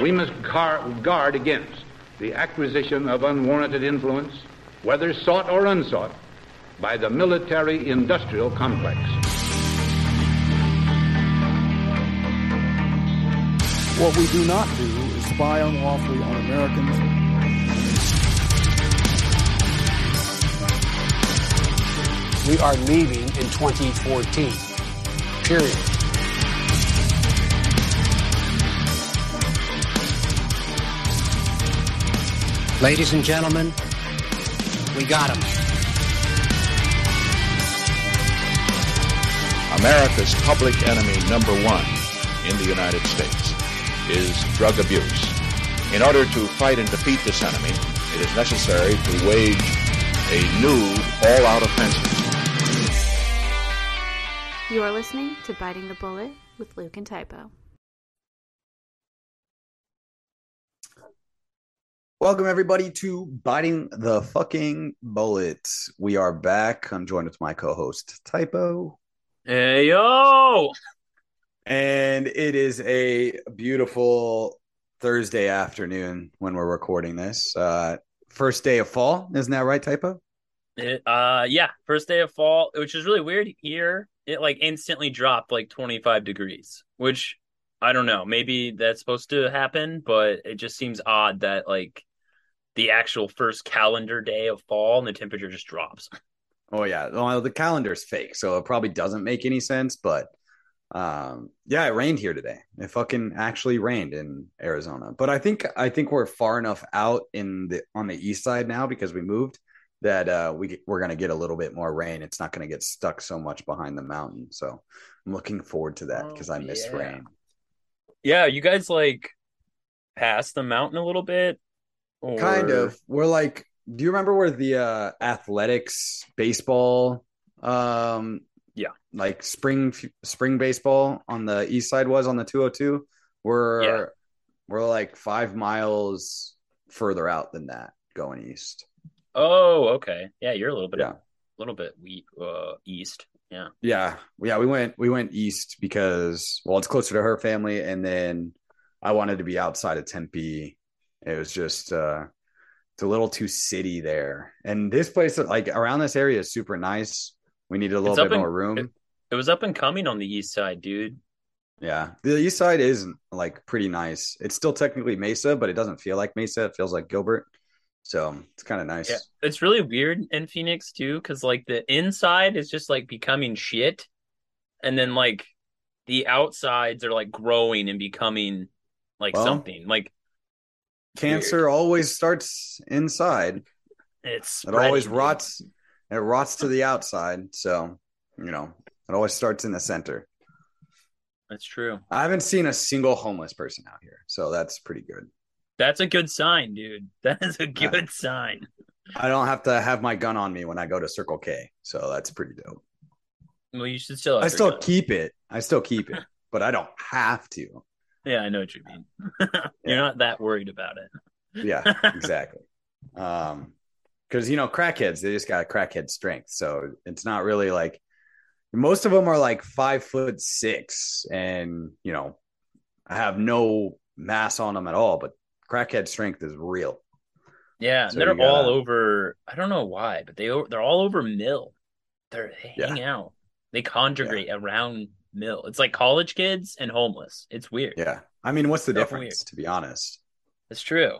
We must guard against the acquisition of unwarranted influence, whether sought or unsought, by the military industrial complex. What we do not do is spy unlawfully on Americans. We are leaving in 2014. Period. Ladies and gentlemen, we got him. America's public enemy number one in the United States is drug abuse. In order to fight and defeat this enemy, it is necessary to wage a new all-out offensive. You are listening to Biting the Bullet with Luke and Typo. Welcome everybody to Biting the Fucking Bullet. We are back. I'm joined with my co-host Typo. Hey yo! And it is a beautiful Thursday afternoon when we're recording this. Uh first day of fall, isn't that right, Typo? It, uh yeah, first day of fall, which is really weird here. It like instantly dropped like 25 degrees, which I don't know. Maybe that's supposed to happen, but it just seems odd that like the actual first calendar day of fall and the temperature just drops. Oh yeah, well the calendar's fake, so it probably doesn't make any sense. But um, yeah, it rained here today. It fucking actually rained in Arizona. But I think I think we're far enough out in the on the east side now because we moved that uh, we we're gonna get a little bit more rain. It's not gonna get stuck so much behind the mountain. So I'm looking forward to that because oh, I miss yeah. rain. Yeah, you guys like past the mountain a little bit or... Kind of. We're like, do you remember where the uh, athletics baseball, um, yeah, like spring spring baseball on the east side was on the 202? We're yeah. we're like five miles further out than that going east. Oh, okay. Yeah, you're a little bit, yeah, a little bit we uh, east. Yeah, yeah, yeah. We went we went east because well, it's closer to her family, and then I wanted to be outside of Tempe it was just uh it's a little too city there. And this place like around this area is super nice. We need a little bit in, more room. It, it was up and coming on the east side, dude. Yeah. The east side is like pretty nice. It's still technically Mesa, but it doesn't feel like Mesa. It feels like Gilbert. So it's kind of nice. Yeah. It's really weird in Phoenix too, because like the inside is just like becoming shit. And then like the outsides are like growing and becoming like well, something. Like cancer Weird. always starts inside. It's it always rots. It rots to the outside. So you know it always starts in the center. That's true. I haven't seen a single homeless person out here, so that's pretty good. That's a good sign, dude. That is a good sign. I don't have to have my gun on me when I go to Circle K, so that's pretty dope. Well, you should still. I still gun. keep it. I still keep it, but I don't have to. Yeah, I know what you mean. You're yeah. not that worried about it. yeah, exactly. um, because you know, crackheads, they just got crackhead strength. So it's not really like most of them are like five foot six and you know, I have no mass on them at all, but crackhead strength is real. Yeah, so they're gotta... all over. I don't know why, but they they're all over Mill. They're they hang yeah. out. They congregate yeah. around mill. It's like college kids and homeless. It's weird. Yeah. I mean, what's the difference weird. to be honest? It's true.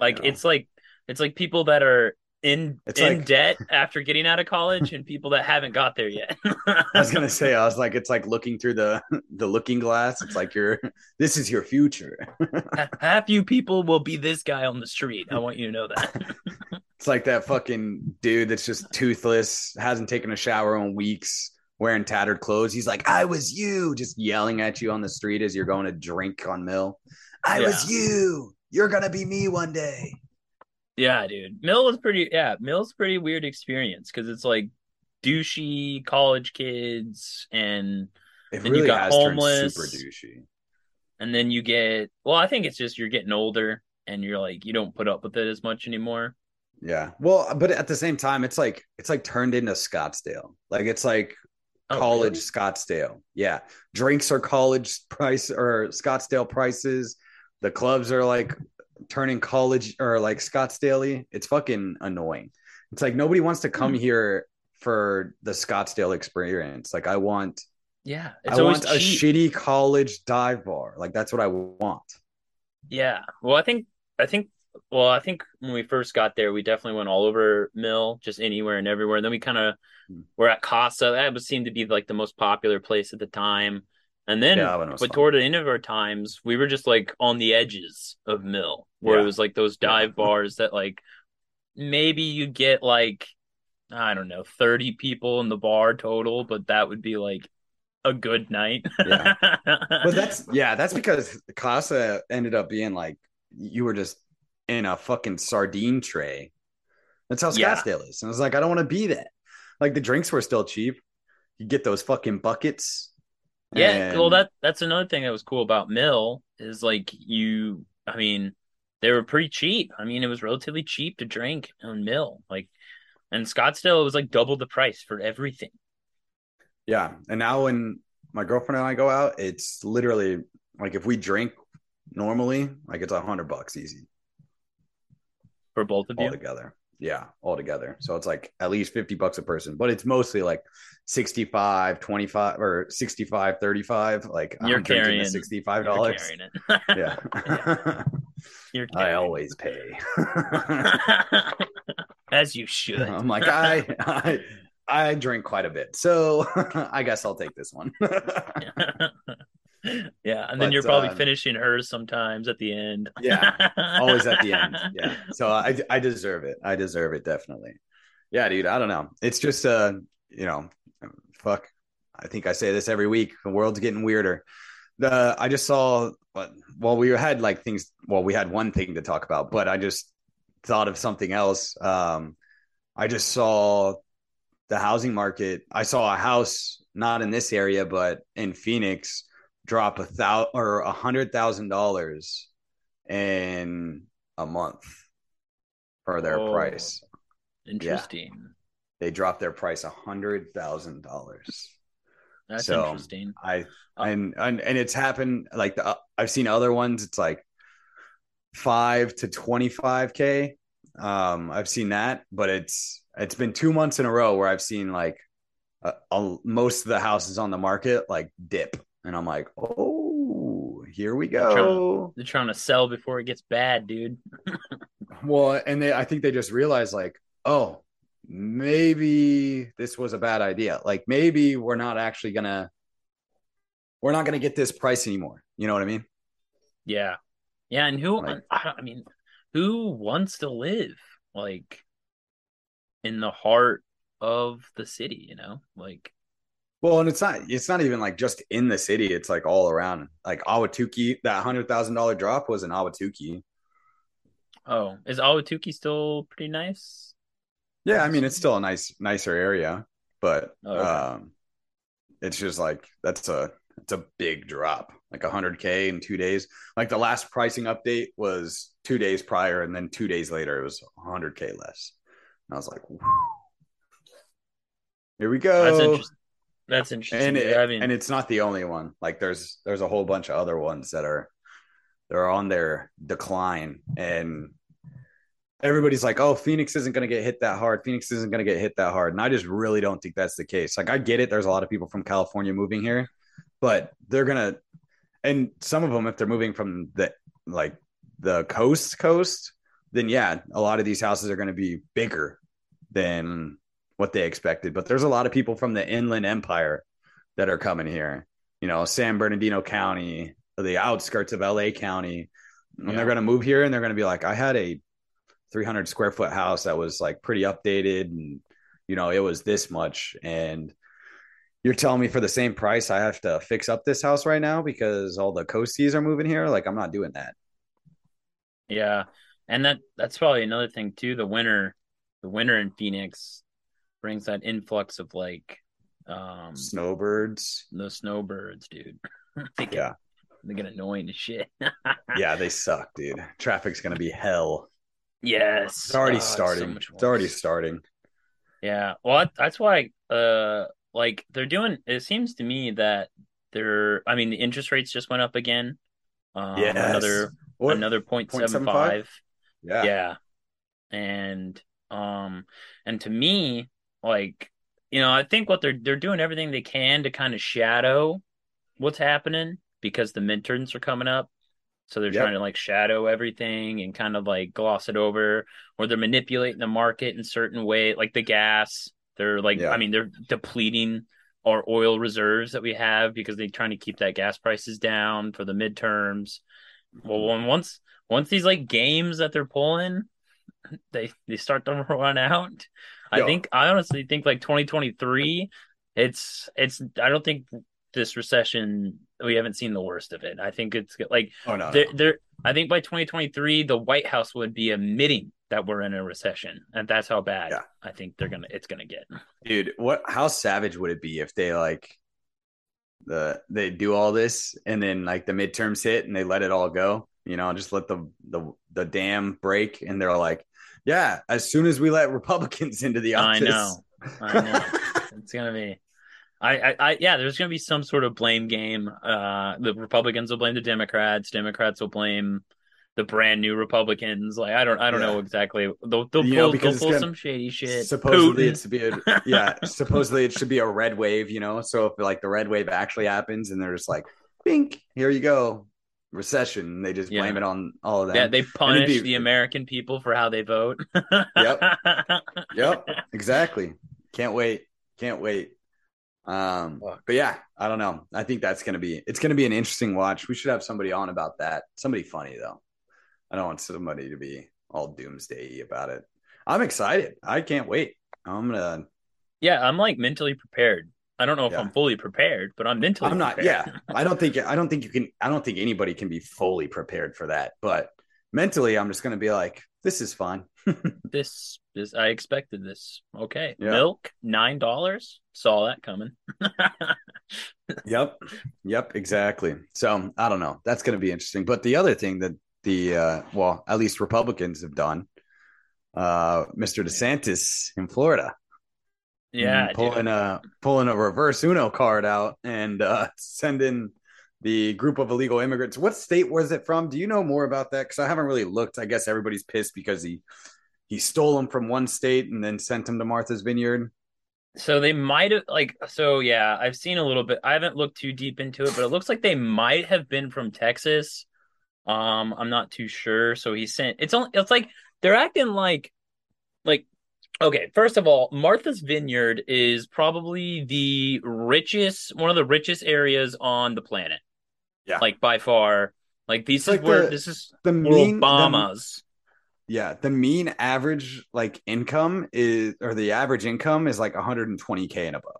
Like you know? it's like it's like people that are in it's in like... debt after getting out of college and people that haven't got there yet. I was gonna say, I was like, it's like looking through the the looking glass. It's like you're this is your future. Half you people will be this guy on the street. I want you to know that. it's like that fucking dude that's just toothless, hasn't taken a shower in weeks wearing tattered clothes. He's like, I was you, just yelling at you on the street as you're going to drink on Mill. I yeah. was you. You're gonna be me one day. Yeah, dude. Mill was pretty yeah, Mill's pretty weird experience because it's like douchey college kids and it then really you got homeless super douchey. And then you get well, I think it's just you're getting older and you're like you don't put up with it as much anymore. Yeah. Well, but at the same time, it's like it's like turned into Scottsdale. Like it's like Oh, college really? Scottsdale. Yeah. Drinks are college price or Scottsdale prices. The clubs are like turning college or like Scottsdale. It's fucking annoying. It's like nobody wants to come Hmm. here for the Scottsdale experience. Like I want Yeah, it's I want a shitty college dive bar. Like that's what I want. Yeah. Well, I think I think well, I think when we first got there, we definitely went all over Mill, just anywhere and everywhere. And then we kind of Hmm. were at Casa. That would seem to be like the most popular place at the time. And then, Yeah, that one was but fun. toward the end of our times, we were just like on the edges of Mill, where Yeah. it was like those dive Yeah. bars that like maybe you get like I don't know, thirty people in the bar total, but that would be like a good night. Yeah. But that's yeah, that's because Casa ended up being like you were just in a fucking sardine tray. That's how Yeah. Scottsdale is. And I was like, I don't want to be that. Like the drinks were still cheap. You get those fucking buckets. Yeah, and- well that that's another thing that was cool about Mill is like you I mean they were pretty cheap. I mean it was relatively cheap to drink on Mill. Like and Scottsdale it was like double the price for everything. Yeah. And now when my girlfriend and I go out, it's literally like if we drink normally, like it's a hundred bucks easy For both of you. altogether. Yeah, all together. So it's like at least 50 bucks a person, but it's mostly like 65, 25 or 65, 35. Like You're I'm carrying the $65. You're carrying it. Yeah. You're I always pay. As you should. I'm like, I, I, I drink quite a bit. So I guess I'll take this one. Yeah, and then you're probably um, finishing hers sometimes at the end. Yeah, always at the end. Yeah. So I I deserve it. I deserve it definitely. Yeah, dude. I don't know. It's just uh, you know, fuck. I think I say this every week. The world's getting weirder. The I just saw but well, we had like things well, we had one thing to talk about, but I just thought of something else. Um I just saw the housing market. I saw a house not in this area, but in Phoenix drop a thousand or a hundred thousand dollars in a month for their Oh. price. Interesting. They dropped their price a hundred thousand dollars. That's So, interesting. I and and and it's happened like the, I've seen other ones. It's like five to twenty five k. Um, I've seen that, but it's it's been two months in a row where I've seen like uh, uh, most of the houses on the market like dip, and I'm like, oh, here we go. They're trying to sell before it gets bad, dude. Well, and they I think they just realized like, oh, maybe this was a bad idea. Like maybe we're not actually gonna we're not gonna get this price anymore. You know what I mean? Yeah. Yeah, and who Like- I don't I mean, who wants to live like in the heart of the city, you know? Like Well, and it's not it's not even like just in the city, it's like all around. Like Ahwatukee, that hundred thousand dollar drop was in Ahwatukee. oh, is Ahwatukee still pretty nice? Yeah, I mean it's still a nice nicer area, but Oh, okay. um it's just like that's a it's a big drop. Like 100k in 2 days. Like the last pricing update was 2 days prior and then 2 days later it was 100k less. And I was like "Whew." Here we go. That's interesting. That's interesting. and it, I mean, and it's not the only one. Like there's there's a whole bunch of other ones that are they're on their decline, and everybody's like, "Oh, Phoenix isn't going to get hit that hard. Phoenix isn't going to get hit that hard." And I just really don't think that's the case. Like I get it. There's a lot of people from California moving here, but they're gonna, and some of them, if they're moving from the like the coast coast, then yeah, a lot of these houses are going to be bigger than what they expected. But there's a lot of people from the Inland Empire that are coming here. You know, San Bernardino County, the outskirts of LA County. And Yeah. they're going to move here and they're going to be like, I had a 300 square foot house that was like pretty updated and, you know, it was this much. And you're telling me for the same price, I have to fix up this house right now because all the coasties are moving here. Like, I'm not doing that. yeah. And that that's probably another thing too. The winter the winter in Phoenix brings that influx of like um Snowbirds. the snowbirds, dude. they get, Yeah. they get annoying as shit. Yeah, they suck, dude. Traffic's to be hell. yes. It's already Oh, so starting. much it's already starting. Yeah. Well, that's why, uh, like they're doing. It seems to me that they're. I mean, the interest rates just went up again. Um, Yes. Another What? another 0.75. 0.75? Yeah. yeah and um and to me like you know i think what they're they're doing everything they can to kind of shadow what's happening because the midterms are coming up. So they're Yep. trying to like shadow everything and kind of like gloss it over or they're manipulating the market in certain way like the gas. They're like Yeah. i mean they're depleting our oil reserves that we have because they're trying to keep that gas prices down for the midterms. Well mm-hmm. when once once these like games that they're pulling they they start to run out i think i honestly think like 2023 it's it's i don't think this recession we haven't seen the worst of it i think it's like Oh no. no. they're, they're i think by 2023 the white house would be admitting that we're in a recession and that's how bad Yeah. i think they're gonna it's gonna get dude what how savage would it be if they like the they do all this and then like the midterms hit and they let it all go you know just let the the the dam break and they're like yeah as soon as we let republicans into the i office know i know it's gonna be I, I, I, yeah, there's going to be some sort of blame game. Uh, the Republicans will blame the Democrats. Democrats will blame the brand new Republicans. Like, I don't, I don't Yeah. know exactly. They'll, they'll You know, pull, because they'll pull gonna- some shady shit. supposedly Putin. it's to be a yeah supposedly it should be a red wave you know so if like the red wave actually happens and they're just like bink here you go recession they just Yeah. blame it on all of that Yeah, they punish be- the American people for how they vote. Yep. yep exactly. Can't wait. Can't wait. Um but yeah i don't know. I think that's gonna be it's gonna be an interesting watch. We should have somebody on about that. Somebody funny though. I don't want somebody to be all doomsday about it. I'm excited. I can't wait. I'm gonna yeah, I'm like mentally prepared. I don't know if Yeah. I'm fully prepared, but I'm mentally. i'm not prepared. yeah i don't think i don't think you can i don't think anybody can be fully prepared for that but mentally i'm just gonna be like this is fine. This is. I expected this. Okay, Yeah. milk nine dollars. Saw that coming. Yep. Yep, exactly. So I don't know. That's going to be interesting. But the other thing that the uh well, at least Republicans have done, uh, Mr. DeSantis in Florida, yeah, pulling dude. a pulling a reverse Uno card out and uh sending the group of illegal immigrants. What state was it from? Do you know more about that? Because I haven't really looked. I guess everybody's pissed because he he stole them from one state and then sent them to Martha's Vineyard. So they might have like. So yeah, I've seen a little bit. I haven't looked too deep into it, but it looks like they might have been from Texas. Um, I'm not too sure. So he sent. It's only. It's like they're acting like, like. Okay, first of all, Martha's Vineyard is probably the richest, one of the richest areas on the planet. Yeah. like by far. Like is like where the- this is The mean the- Obama's. Yeah, the mean average like income is or the average income is like 120k and above.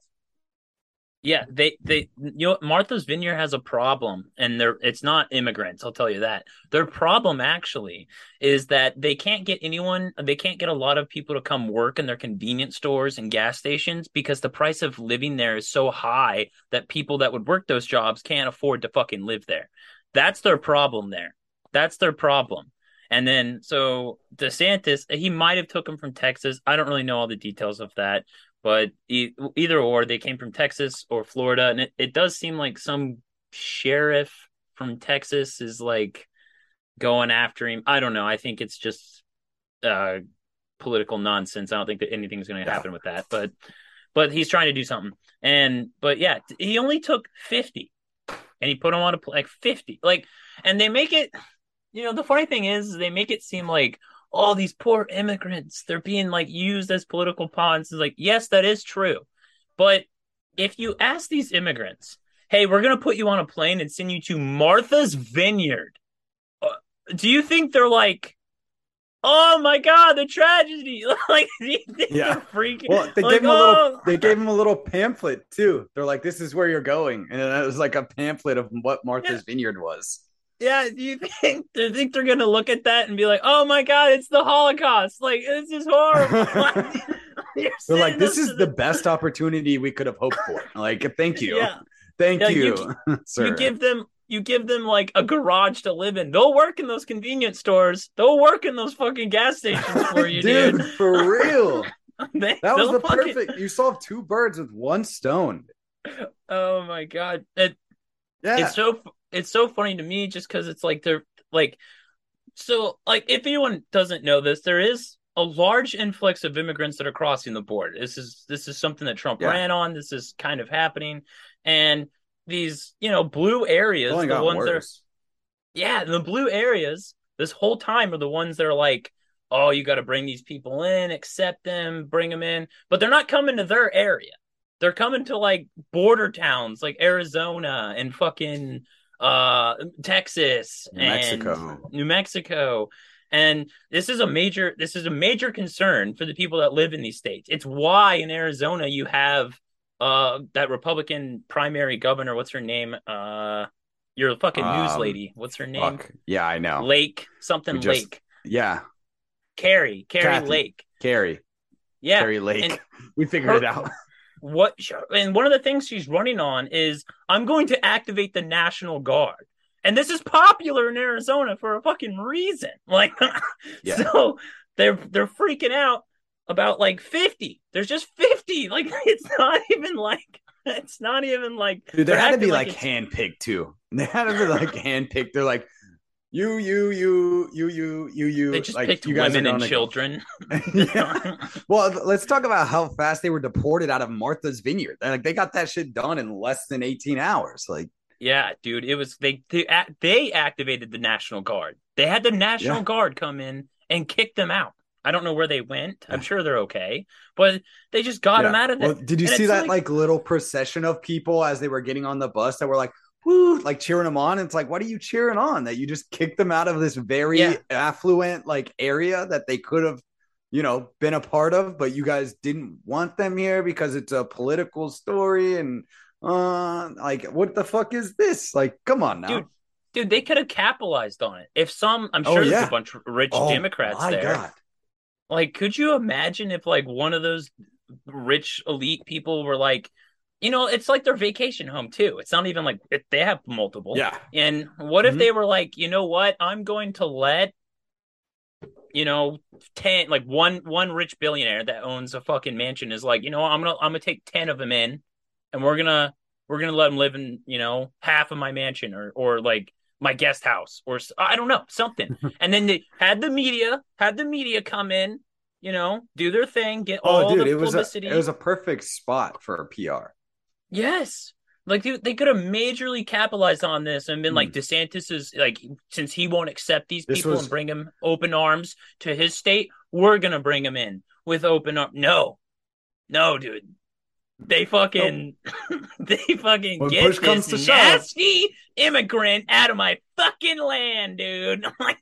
Yeah, they they you know Martha's Vineyard has a problem and they're it's not immigrants, I'll tell you that. Their problem actually is that they can't get anyone they can't get a lot of people to come work in their convenience stores and gas stations because the price of living there is so high that people that would work those jobs can't afford to fucking live there. That's their problem there. That's their problem. And then so DeSantis, he might have took him from Texas. I don't really know all the details of that but e- either or they came from Texas or Florida and it, it does seem like some sheriff from Texas is like going after him. I don't know. I think it's just uh political nonsense. I don't think that anything's going to happen with that, but but he's trying to do something. And but yeah, he only took 50 and he put him on a pl- like 50. Like and they make it you know, the funny thing is they make it seem like all these poor immigrants they're being like used as political pawns it's like yes that is true but if you ask these immigrants hey we're going to put you on a plane and send you to martha's vineyard uh, do you think they're like oh my god the tragedy like Yeah. freaking Well, they like, gave him a little oh. they gave him a little pamphlet too. They're like this is where you're going. And it was like a pamphlet of what Martha's Vineyard was. Yeah, do you think do you think they're gonna look at that and be like, "Oh my god, it's the Holocaust! Like this is horrible." They're like this is the best opportunity we could have hoped for. Like thank you. Yeah. Thank Yeah, you. you- sir. You give them you give them like a garage to live in. They'll work in those convenience stores. They'll work in those fucking gas stations for you, dude. for real. They- That was the fucking- perfect. You solved two birds with one stone. Oh my god, it, Yeah. it's so it's so funny to me just because it's like they're like So, like, if anyone doesn't know this, there is a large influx of immigrants that are crossing the border. This is this is something that Trump Yeah. ran on. This is kind of happening, and these you know blue areas, the ones that are yeah, the blue areas this whole time are the ones that are like, oh, you got to bring these people in, accept them, bring them in, but they're not coming to their area. They're coming to like border towns like Arizona and fucking uh Texas New and Mexico. New Mexico. And this is a major this is a major concern for the people that live in these states. It's why in Arizona you have uh that Republican primary governor, what's her name? Uh your fucking news Um, lady. What's her name? Fuck. Yeah, I know. Lake something just- Lake. Yeah, Kari, Kari Kathy. Lake. Kari. Yeah. Kari Lake. and we figured her- it out. What and one of the things she's running on is I'm going to activate the National Guard. And this is popular in Arizona for a fucking reason. Like Yeah. so they're they're freaking out about like 50. There's just 50. Like it's not even like it's not even like Dude, there they're had to be like it's- handpicked too. They had to be like handpicked. They're like, you, you, you, you, you, you, you. they just like, picked you guys women and children. Well, let's talk about how fast they were deported out of Martha's Vineyard. Like they got that shit done in less than 18 hours. Like, Yeah, dude, it was they they, they activated the National Guard. They had the National Yeah. Guard come in and kick them out. I don't know where they went. I'm sure they're okay, but they just got them out of there. Well, did you And see that like- like, little procession of people as they were getting on the bus that were like, woo, like cheering them on? It's like, what are you cheering on? That you just kicked them out of this very Yeah. affluent like area that they could have, you know, been a part of, but you guys didn't want them here because it's a political story and uh like what the fuck is this? Like, come on now. Dude, Dude, they could have capitalized on it. If some, I'm Oh, sure there's a bunch of rich Oh, Democrats my there. God. Like, could you imagine if like one of those rich elite people were like, you know, it's like their vacation home too. It's not even like it, they have multiple. Yeah. And what if Mhm. they were like, you know what? I'm going to let you know, ten like one one rich billionaire that owns a fucking mansion is like, you know, I'm gonna I'm gonna take ten of them in, and we're gonna we're gonna let them live in you know half of my mansion or or like my guest house or I don't know something. and then they had the media had the media come in, you know, do their thing, get Oh, all dude, the it was a, publicity. it was a perfect spot for a PR. Yes. Like dude, they could have majorly capitalized on this and been like DeSantis is like since he won't accept these Hmm. This people was- and bring him open arms to his state, we're gonna bring him in with open arms. No, no, dude. They fucking they fucking When get this to shove. nasty immigrant out of my fucking land, dude. Like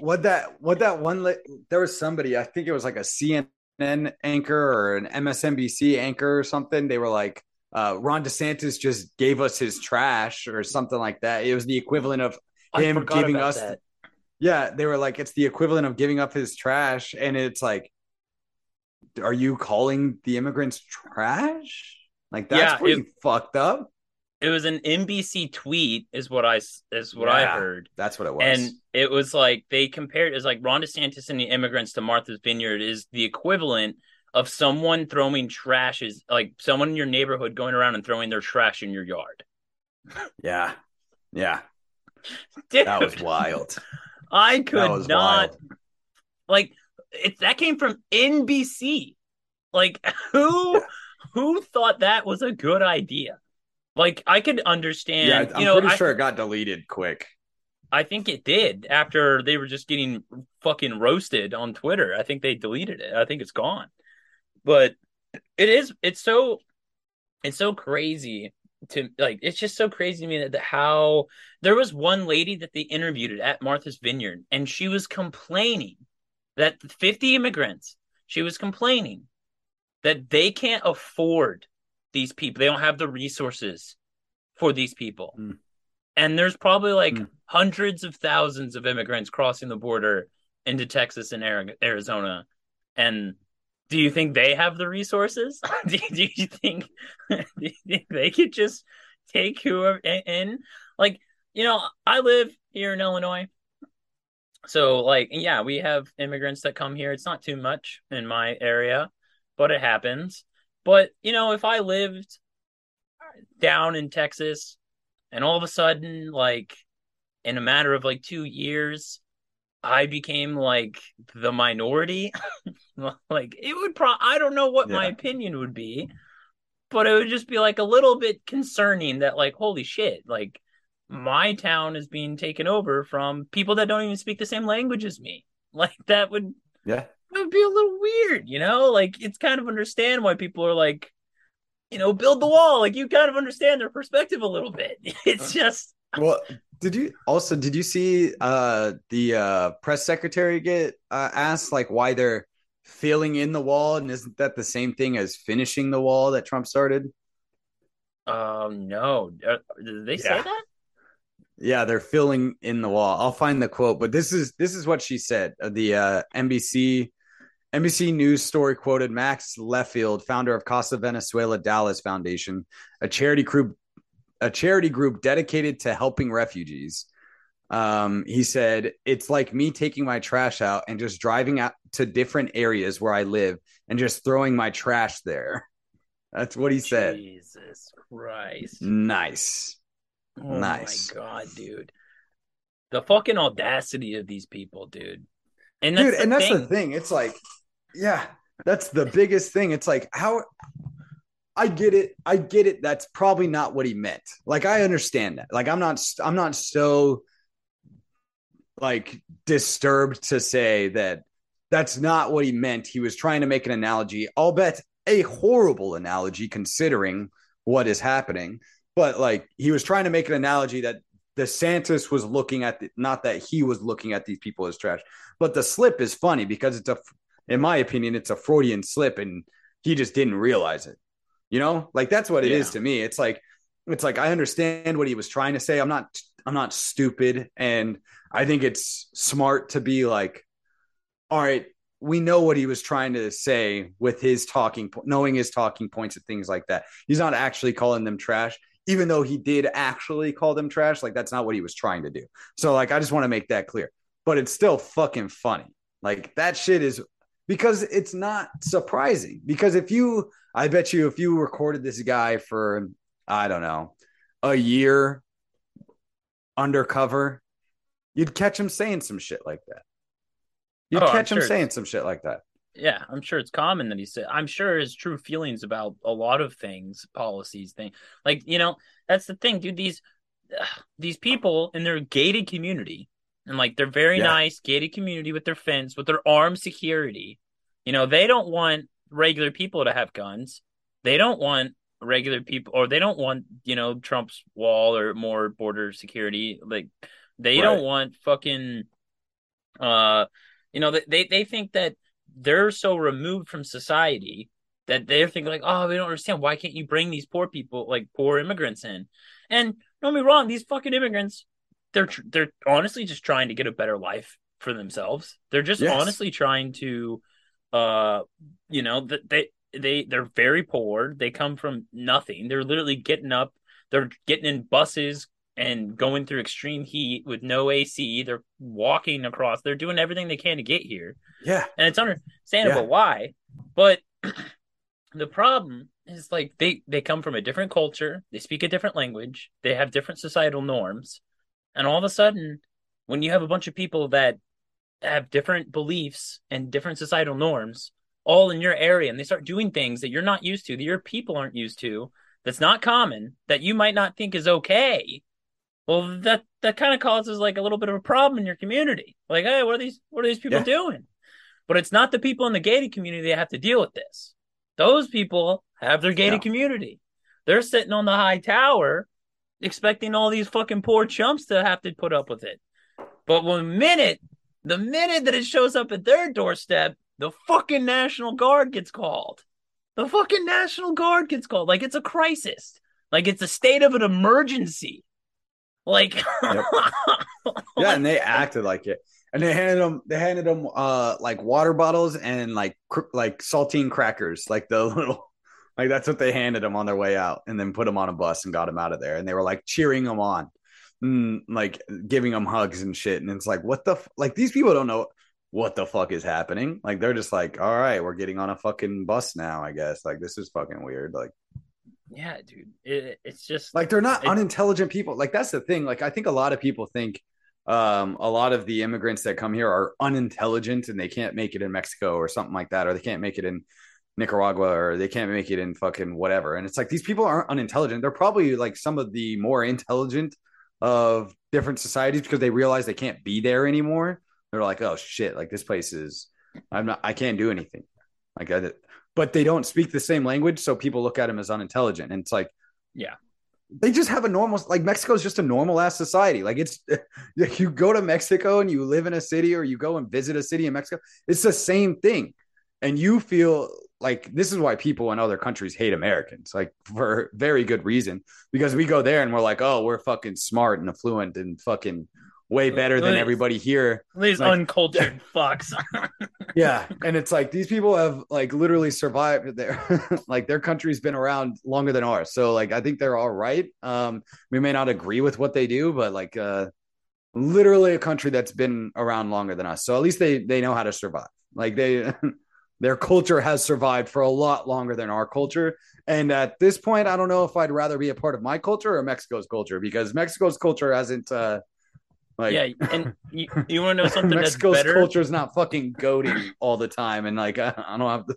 what that what that one there was somebody i think it was like a cnn anchor or an msnbc anchor or something they were like uh, ron desantis just gave us his trash or something like that. It was the equivalent of him giving us that. yeah they were like it's the equivalent of giving up his trash. And it's like are you calling the immigrants trash? Like that's Yeah, pretty it- fucked up. It was an NBC tweet, is what I is what I heard. that's what it was. And it was like they compared it was like Ron DeSantis and the immigrants to Martha's Vineyard is the equivalent of someone throwing trash is like someone in your neighborhood going around and throwing their trash in your yard. yeah yeah Dude, that was wild I could not wild like it that came from NBC. Like who who thought that was a good idea? Like I could understand, yeah i'm you know, pretty I- sure it got deleted quick I think it did after they were just getting fucking roasted on Twitter. I think they deleted it. I think it's gone. But it is it's so it's so crazy to like it's just so crazy to me that how there was one lady that they interviewed at Martha's Vineyard and she was complaining that 50 immigrants she was complaining that they can't afford these people. They don't have the resources for these people. Mm. And there's probably like Mm. hundreds of thousands of immigrants crossing the border into Texas and Arizona. And do you think they have the resources? do, you- do you think do you think they could just take whoever in-? Like, you know, I live here in Illinois. So like, yeah, we have immigrants that come here. It's not too much in my area, but it happens. But, you know, if I lived down in Texas and all of a sudden like in a matter of like 2 years I became like the minority, like it would pro I don't know what my opinion would be, but it would just be like a little bit concerning that like holy shit, like my town is being taken over from people that don't even speak the same language as me. Like that would Yeah. it would be a little weird, you know? Like it's kind of understand why people are like, you know, build the wall. Like you kind of understand their perspective a little bit. It's uh, just Well, did you also did you see uh the uh press secretary get uh, asked like why they're filling in the wall and isn't that the same thing as finishing the wall that Trump started? um no. Uh, Did they say that? Yeah, they're filling in the wall. I'll find the quote, but this is this is what she said. Uh, The uh, NBC NBC News story quoted Max Leffield, founder of Casa Venezuela Dallas Foundation, a charity group a charity group dedicated to helping refugees. Um, he said, "It's like me taking my trash out and just driving out to different areas where I live and just throwing my trash there." That's what he said. Jesus Christ. Nice. Oh Nice. my god, dude. The fucking audacity of these people, dude. And that's dude the and that's thing. the thing it's like yeah that's the biggest thing it's like how i get it. I get it. That's probably not what he meant. Like i understand that. Like i'm not i'm not so like disturbed to say that that's not what he meant. He was trying to make an analogy. I'll bet a horrible analogy considering what is happening. But like he was trying to make an analogy that DeSantis was looking at the, not that he was looking at these people as trash, but the slip is funny because it's a, in my opinion, it's a Freudian slip, and he just didn't realize it. You know, like that's what it is Yeah. to me. It's like, it's like I understand what he was trying to say. I'm not, I'm not stupid, and I think it's smart to be like, all right, we know what he was trying to say with his talking, knowing his talking points and things like that. He's not actually calling them trash even though he did actually call them trash, like that's not what he was trying to do. So like I just want to make that clear. But it's still fucking funny. Like that shit is because it's not surprising. Because if you I bet you if you recorded this guy for I don't know, a year undercover, you'd catch him saying some shit like that. You'd Oh, I'm catch him sure. saying some shit like that. yeah, I'm sure it's common that he said. I'm sure his true feelings about a lot of things, policies, thing. Like you know, that's the thing, dude. These these people in their gated community, and like they're very Yeah. nice gated community with their fence, with their armed security. You know, they don't want regular people to have guns. They don't want regular people, or they don't want you know Trump's wall or more border security. Like they Right. don't want fucking, uh, you know, they they, think that they're so removed from society that they're thinking like, oh, we don't understand. Why can't you bring these poor people, like poor immigrants, in? And don't be wrong, these fucking immigrants, they're tr- they're honestly just trying to get a better life for themselves. They're just Yes. honestly trying to, uh, you know, that they they they're very poor. They come from nothing. They're literally getting up. They're getting in buses and going through extreme heat with no AC. They're walking across. They're doing everything they can to get here Yeah. and it's understandable Yeah. why but the problem is like they they come from a different culture they speak a different language they have different societal norms and all of a sudden when you have a bunch of people that have different beliefs and different societal norms all in your area and they start doing things that you're not used to that your people aren't used to that's not common that you might not think is okay well that that kind of causes like a little bit of a problem in your community like hey what are these what are these people Yeah. doing but it's not the people in the gated community that have to deal with this those people have their gated No. community they're sitting on the high tower expecting all these fucking poor chumps to have to put up with it. But one minute the minute that it shows up at their doorstep the fucking national guard gets called. The fucking national guard gets called. Like it's a crisis. Like it's a state of an emergency. Like Yeah, and they acted like it. And they handed them they handed them uh like water bottles and like cr- like saltine crackers, like the little like that's what they handed him on their way out and then put him on a bus and got him out of there and they were like cheering him on. Mm, like giving him hugs and shit and it's like what the f-? like these people don't know what the fuck is happening. Like they're just like, "All right, we're getting on a fucking bus now, I guess." Like this is fucking weird. Like yeah dude it, it's just like they're not unintelligent people like that's the thing like i think a lot of people think um, a lot of the immigrants that come here are unintelligent and they can't make it in Mexico or something like that, or they can't make it in Nicaragua or they can't make it in fucking whatever. And it's like these people aren't unintelligent. They're probably like some of the more intelligent of different societies because they realize they can't be there anymore. They're like, oh shit, like this place is, I'm not, I can't do anything. Like, I, but they don't speak the same language, so people look at them as unintelligent. And it's like, Yeah. they just have a normal like Mexico's just a normal ass society. Like it's you go to Mexico and you live in a city or you go and visit a city in Mexico, it's the same thing. And you feel like this is why people in other countries hate Americans, like for very good reason. Because we go there and we're like, oh, we're fucking smart and affluent and fucking way better than everybody here. These Like- uncultured fucks. Yeah. And it's like these people have like literally survived there. like their country's been around longer than ours. So like I think they're all right. Um, we may not agree with what they do, but like uh literally a country that's been around longer than us. So at least they they know how to survive. Like they their culture has survived for a lot longer than our culture. And at this point, I don't know if I'd rather be a part of my culture or Mexico's culture because Mexico's culture hasn't uh like yeah, and you, you want to know something that's Mexico's better? culture is not fucking goading all the time, and like I, I don't have the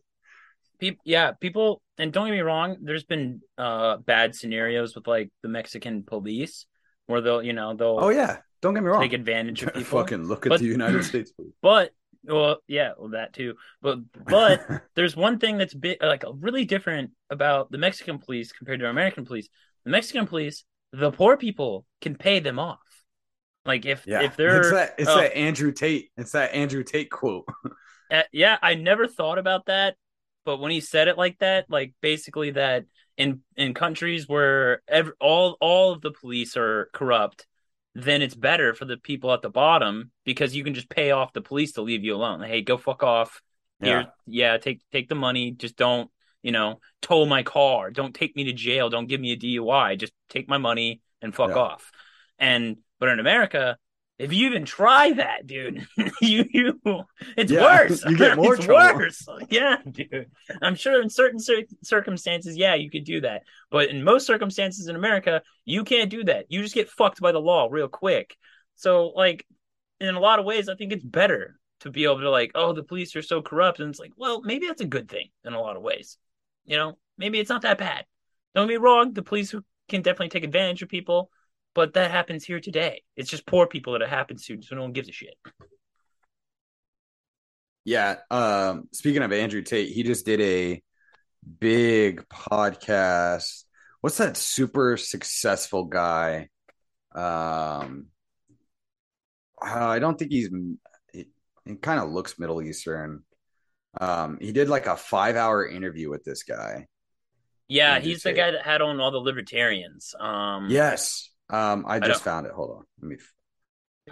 People, yeah, people, and don't get me wrong. There's been uh bad scenarios with like the Mexican police where they'll, you know, they'll Oh yeah, don't get me wrong. take advantage of people. Fucking look at But- the United States. police. But well, yeah, well that too. But but there's one thing that's bit like really different about the Mexican police compared to American police. The Mexican police, the poor people can pay them off. Like if yeah, if they're it's that it's oh, that Andrew Tate. It's that Andrew Tate quote. uh, yeah, I never thought about that, but when he said it like that, like basically that in in countries where ev all all of the police are corrupt, then it's better for the people at the bottom because you can just pay off the police to leave you alone. Like, hey, go fuck off. Here, Yeah. yeah, take take the money. Just don't, you know, tow my car. Don't take me to jail. Don't give me a DUI. Just take my money and fuck Yeah. off. And but in America, if you even try that, dude, you you it's Yeah, worse. you get more it's trouble. worse. Yeah, dude. I'm sure in certain cir- circumstances, yeah, you could do that. But in most circumstances in America, you can't do that. You just get fucked by the law real quick. So like in a lot of ways, I think it's better to be able to like, oh, the police are so corrupt, and it's like, well, maybe that's a good thing in a lot of ways. You know, maybe it's not that bad. Don't get me wrong, the police can definitely take advantage of people, but that happens here today. It's just poor people that it happens to, so no one gives a shit. Yeah. Um, speaking of Andrew Tate, he just did a big podcast. What's that super successful guy? Um, uh, I don't think he's. He, he kind of looks Middle Eastern. Um, he did like a five-hour interview with this guy. Yeah, Andrew he's the guy that had on all the libertarians. Um, Yes. Um, I just don't- found it. Hold on. Let me.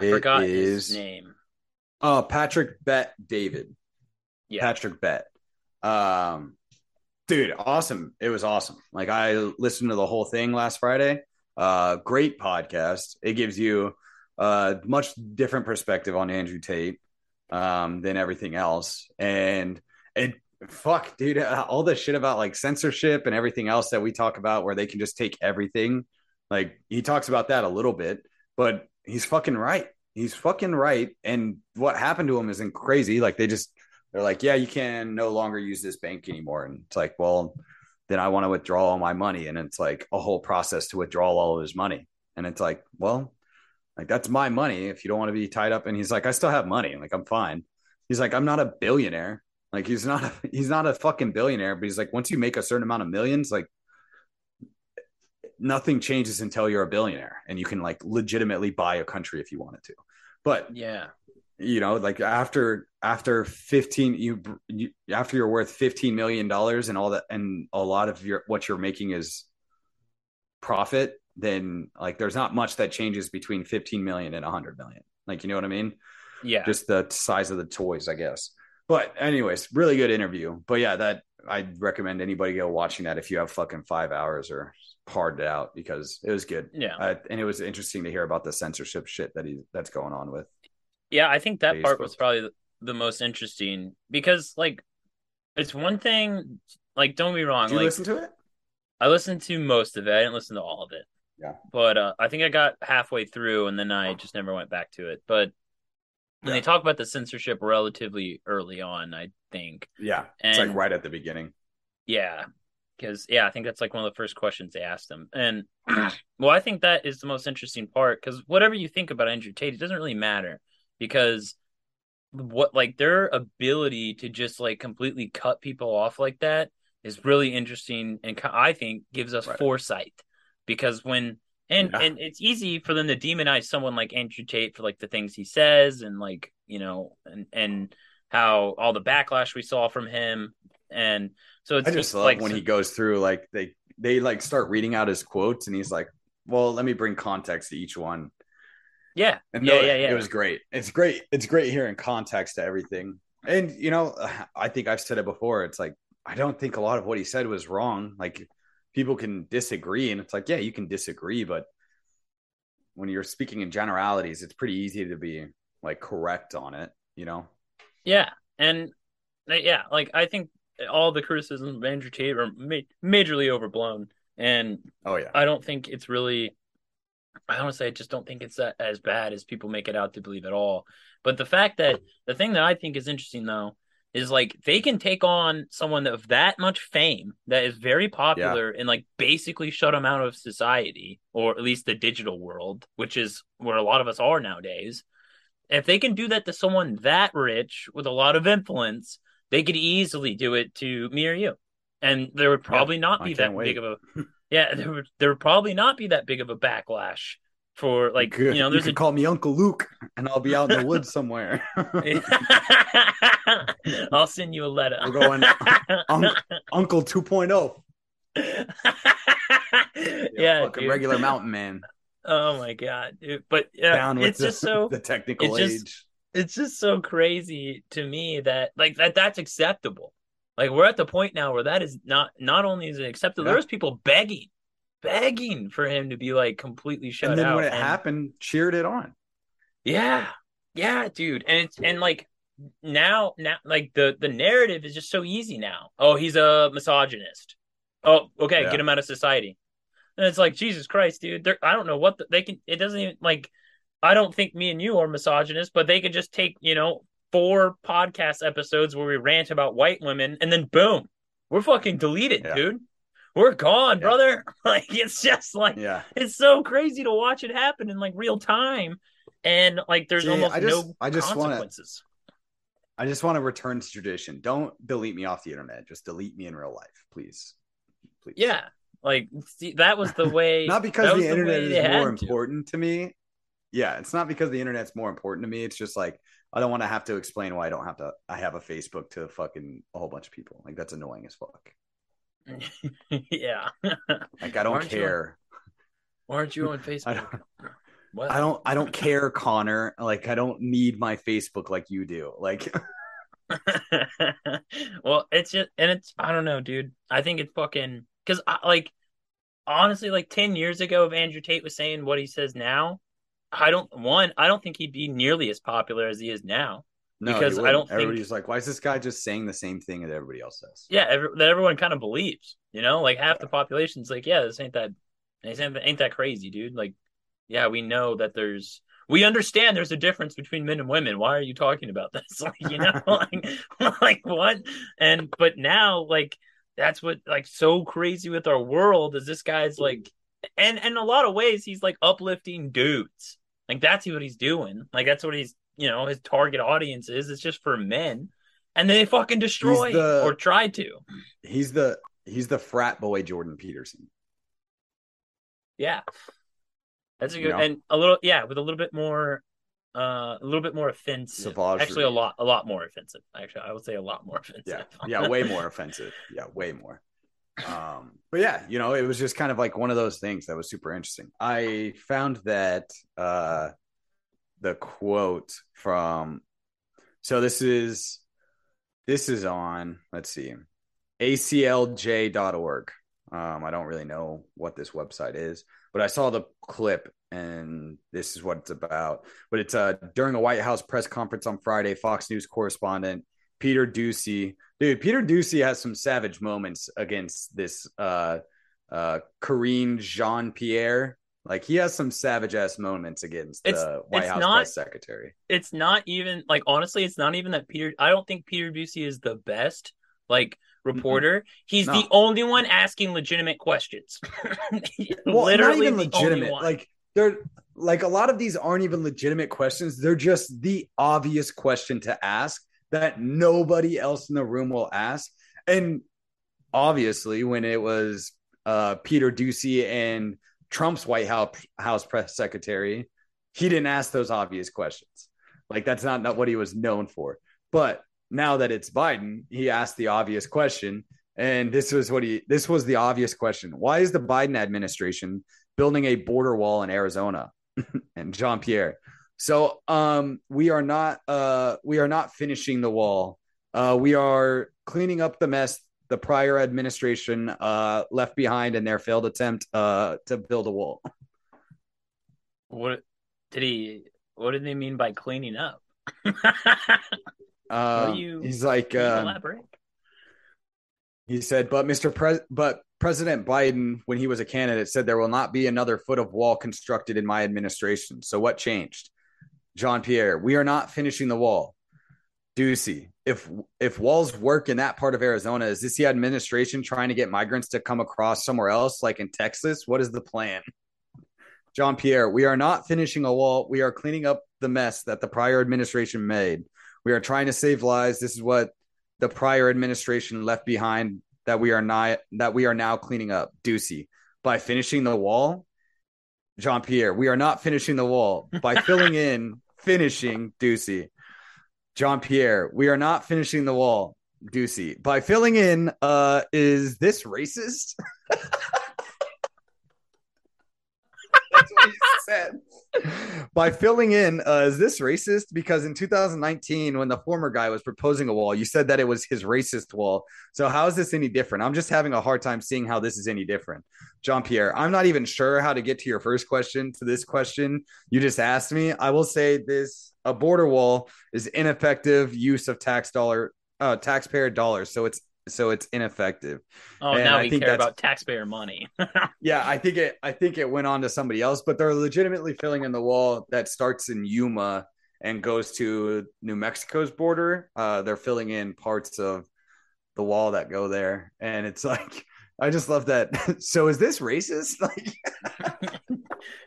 I It forgot is- his name. Oh, Patrick Bet David. Yeah, Patrick Bet. Um, dude, awesome. It was awesome. Like I listened to the whole thing last Friday. Uh, great podcast. It gives you a much different perspective on Andrew Tate um, than everything else. And it, fuck, dude, all the shit about like censorship and everything else that we talk about, where they can just take everything. Like he talks about that a little bit, but he's fucking right. He's fucking right. And what happened to him isn't crazy. Like they just they're like, yeah, you can no longer use this bank anymore. And it's like, well, then I want to withdraw all my money. And it's like a whole process to withdraw all of his money. And it's like, well, like that's my money if you don't want to be tied up. And he's like, I still have money. Like I'm fine. He's like, I'm not a billionaire. Like he's not a, he's not a fucking billionaire, but he's like, once you make a certain amount of millions, like nothing changes until you're a billionaire and you can like legitimately buy a country if you wanted to. But yeah, you know like after after 15 you, you after you're worth 15 million dollars and all that and a lot of your what you're making is profit then like there's not much that changes between 15 million and 100 million. Like you know what i mean? Yeah. just the size of the toys i guess. But anyways really good interview. But yeah that i'd recommend anybody go watching that if you have fucking five hours or hard it out because it was good yeah. uh, and it was interesting to hear about the censorship shit that he that's going on with Yeah, I think that part was probably the, most interesting because, like, it's one thing. Like, don't be wrong. did you like, listen to it I listened to most of it. I didn't listen to all of it. Yeah. But uh, I think I got halfway through and then I just never went back to it. But and they talk about the censorship relatively early on, I think. Yeah, it's like right at the beginning. Yeah. Because, yeah, I think that's like one of the first questions they asked him. And, well, I think that is the most interesting part because whatever you think about Andrew Tate, it doesn't really matter because what, like, their ability to just like completely cut people off like that is really interesting and I think gives us Right. foresight because when, and, Yeah. and it's easy for them to demonize someone like Andrew Tate for like the things he says and like, you know, and, and, how all the backlash we saw from him and so it's I just love like when he goes through like they they like start reading out his quotes and he's like, "Well, let me bring context to each one." yeah And yeah yeah yeah it was great. It's great. It's great hearing context to everything. And you know, I think I've said it before. It's like I don't think a lot of what he said was wrong. Like people can disagree, and it's like, yeah, you can disagree, but when you're speaking in generalities, it's pretty easy to be like correct on it. You know? Yeah and uh, yeah like i think all the criticisms of andrew tate are ma- majorly overblown and Oh yeah. i don't think it's really i honestly i just don't think it's that as bad as people make it out to believe at all but the fact that the thing that i think is interesting though is like they can take on someone of that much fame that is very popular and like basically shut them out of society or at least the digital world which is where a lot of us are nowadays if they can do that to someone that rich with a lot of influence they could easily do it to me or you and there would probably not be that wait. big of a yeah there would there would probably not be that big of a backlash for like Good. you know you there's can a call me Uncle Luke, and I'll be out in the woods somewhere. I'll send you a letter. We're going Un- Uncle 2.0. yeah, dude. regular mountain man. Oh my god, dude. But yeah, it's the, just so the technical it's just- age. it's just so crazy to me that like that that's acceptable. Like we're at the point now where that is not not only is it acceptable, Yeah. there's people begging, begging for him to be like completely shut out. And then out. when it and- happened, cheered it on. Yeah. Yeah, dude. And it's and like now now like the the narrative is just so easy now. Oh, he's a misogynist. Oh, okay, Yeah. get him out of society. And it's like Jesus Christ, dude. They're, I don't know what the, they can it doesn't even like I don't think me and you are misogynist, but they could just take, you know, four podcast episodes where we rant about white women and then boom, we're fucking deleted, Yeah. dude. We're gone, Yeah. brother. Like it's just like Yeah. it's so crazy to watch it happen in like real time and like there's See, almost I just- no I just wanna- consequences I just want to return to tradition. Don't delete me off the internet. Just delete me in real life, please. Please. yeah like see, that was the way Not because the internet they is more had to. important to me. Yeah, it's not because the internet's more important to me. It's just like I don't want to have to explain why I don't have to. I have a Facebook to fucking a whole bunch of people. Like that's annoying as fuck. yeah Like I don't Aren't you- care. aren't you on I facebook don't, what I don't. I don't care, Connor. Like I don't need my Facebook like you do. Like well it's just and it's i don't know dude i think it's fucking because I like honestly like 10 years ago if andrew tate was saying what he says now i don't one i don't think he'd be nearly as popular as he is now. No, Because I don't wouldn't. think- everybody's like, why is this guy just saying the same thing that everybody else says? yeah every, that everyone kind of believes you know? Like half the population's like yeah this ain't that this ain't, ain't that crazy dude. Like yeah we know that there's we understand there's a difference between men and women. Why are you talking about this? Like you know like, like what? And but now like that's what like so crazy with our world is this guy's like and and in a lot of ways he's like uplifting dudes like that's what he's doing like that's what he's you know his target audience is it's just for men and they fucking destroy the- or try to He's the he's the frat boy Jordan Peterson. Yeah. That's a You good know? and a little yeah, with a little bit more uh a little bit more offensive. Actually a lot a lot more offensive. Actually, I would say a lot more offensive. Yeah, yeah, way more offensive. Yeah, way more. Um, but yeah, you know, it was just kind of like one of those things that was super interesting. I found that uh the quote from so this is this is on let's see aclj.org um i don't really know what this website is but i saw the clip and this is what it's about but it's uh during a white house press conference on friday fox news correspondent peter doocy dude peter doocy has some savage moments against this uh uh Karine Jean Pierre Like he has some savage ass moments against It's- the White House not- press secretary. it's not even like honestly, it's not even that Peter. I don't think Peter Doocy is the best like reporter. He's No. the only one asking legitimate questions. Well, Literally, not even legitimate. Like they're like a lot of these aren't even legitimate questions. They're just the obvious question to ask that nobody else in the room will ask. And obviously, when it was uh, Peter Doocy and Trump's White House House press secretary, he didn't ask those obvious questions. Like that's not, not what he was known for. But now that it's Biden, he asked the obvious question. And this was what he this was the obvious question. Why is the Biden administration building a border wall in Arizona? and Jean Pierre. So um we are not uh we are not finishing the wall. Uh we are cleaning up the mess the prior administration uh left behind in their failed attempt uh to build a wall. what did he? What did they mean by cleaning up? Um, you- he's like um, elaborate. He said, but Mr. Pres, but President Biden, when he was a candidate, said there will not be another foot of wall constructed in my administration. So what changed? Jean Pierre, we are not finishing the wall. Doocy, if if walls work in that part of Arizona, is this the administration trying to get migrants to come across somewhere else, like in Texas? What is the plan? Jean Pierre, we are not finishing a wall. We are cleaning up the mess that the prior administration made. We are trying to save lives. This is what the prior administration left behind that we are not that we are now cleaning up. Doocy, by finishing the wall, Jean Pierre, we are not finishing the wall by filling in, finishing Doocy. Jean Pierre, we are not finishing the wall. Doocy, by filling in, uh, is this racist? That's what he said. By filling in, uh, is this racist? Because in 2019, when the former guy was proposing a wall, you said that it was his racist wall. So how is this any different? I'm just having a hard time seeing how this is any different. Jean Pierre, I'm not even sure how to get to your first question to this question you just asked me. I will say this: a border wall is ineffective use of tax dollar, uh, taxpayer dollars. So it's so it's ineffective. Oh, and now I we think care about taxpayer money. Yeah, I think it. I think it went on to somebody else, but they're legitimately filling in the wall that starts in Yuma and goes to New Mexico's border. Uh, they're filling in parts of the wall that go there, and it's like I just love that. so is this racist? Like,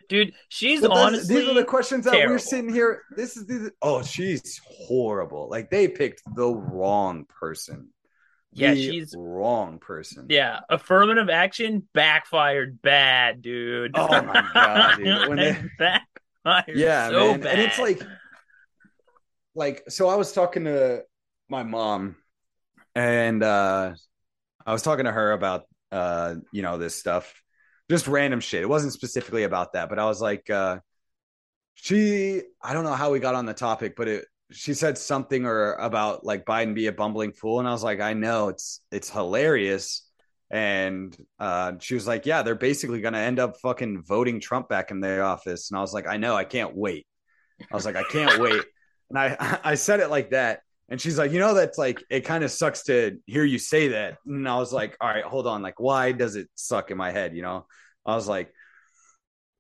Dude, she's that's- honestly these are the questions that we're sitting here. This is oh, she's horrible. Like they picked the wrong person. Yeah, The she's wrong person. yeah, affirmative action backfired bad, dude. Oh my God, dude. When they- backfired yeah so man bad. and it's like like so i was talking to my mom and uh i was talking to her about uh you know this stuff just random shit it wasn't specifically about that but i was like uh she i don't know how we got on the topic but it she said something or about like biden be a bumbling fool and i was like i know it's it's hilarious and uh, she was like, "Yeah, they're basically going to end up fucking voting Trump back in their office." And I was like, "I know, I can't wait." I was like, "I can't wait," and I I said it like that, and she's like, "You know, that's like it kind of sucks to hear you say that." And I was like, "All right, hold on, like, why does it suck in my head?" You know, I was like,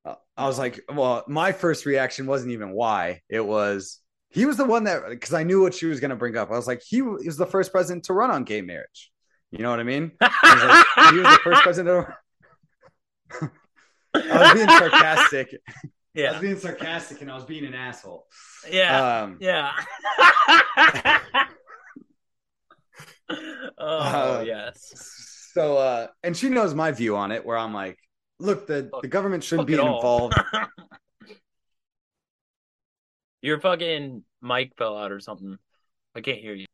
uh, I was like, well, my first reaction wasn't even why it was. He was the one that because I knew what she was going to bring up. I was like, he was the first president to run on gay marriage. You know what I mean? I was like, he was the first president. To... I was being sarcastic. Yeah. I was being sarcastic, and I was being an asshole. yeah, Um, yeah. oh Uh, yes. So, uh, and she knows my view on it, where I'm like, look, the the government shouldn't be involved. Your fucking mic fell out or something. I can't hear you.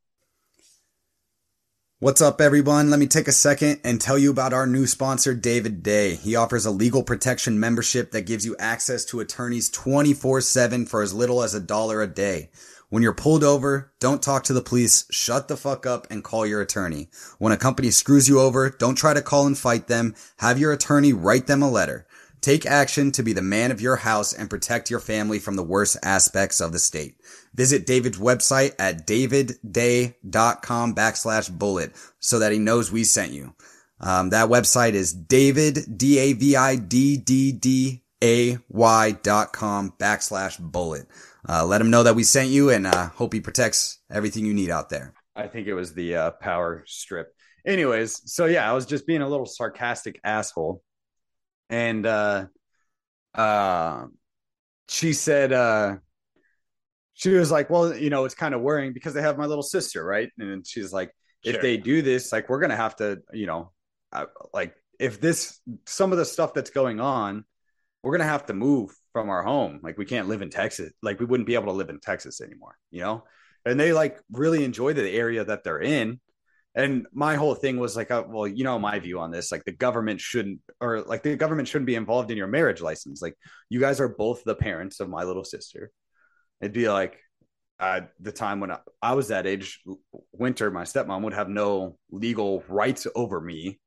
What's up, everyone? Let me take a second and tell you about our new sponsor, David Day. He offers a legal protection membership that gives you access to attorneys 24 7 for as little as a dollar a day. When you're pulled over, don't talk to the police, shut the fuck up and call your attorney. When a company screws you over, don't try to call and fight them. Have your attorney write them a letter. Take action to be the man of your house and protect your family from the worst aspects of the state. Visit David's website at davidday.com backslash bullet so that he knows we sent you. Um, that website is david, D-A-V-I-D-D-D ay.com backslash bullet. Uh, let him know that we sent you and uh, hope he protects everything you need out there. I think it was the uh, power strip. Anyways, so yeah, I was just being a little sarcastic asshole. And uh uh she said uh she was like, Well, you know, it's kind of worrying because they have my little sister, right? And she's like, if Sure. they do this, like we're gonna have to, you know, uh, like if this some of the stuff that's going on, we're gonna have to move from our home. Like we can't live in Texas. Like we wouldn't be able to live in Texas anymore, you know? And they like really enjoy the area that they're in. And my whole thing was like, uh, well, you know, my view on this, like the government shouldn't, or like the government shouldn't be involved in your marriage license. Like you guys are both the parents of my little sister. It'd be like uh, the time when I, I was that age, Winter, my stepmom would have no legal rights over me.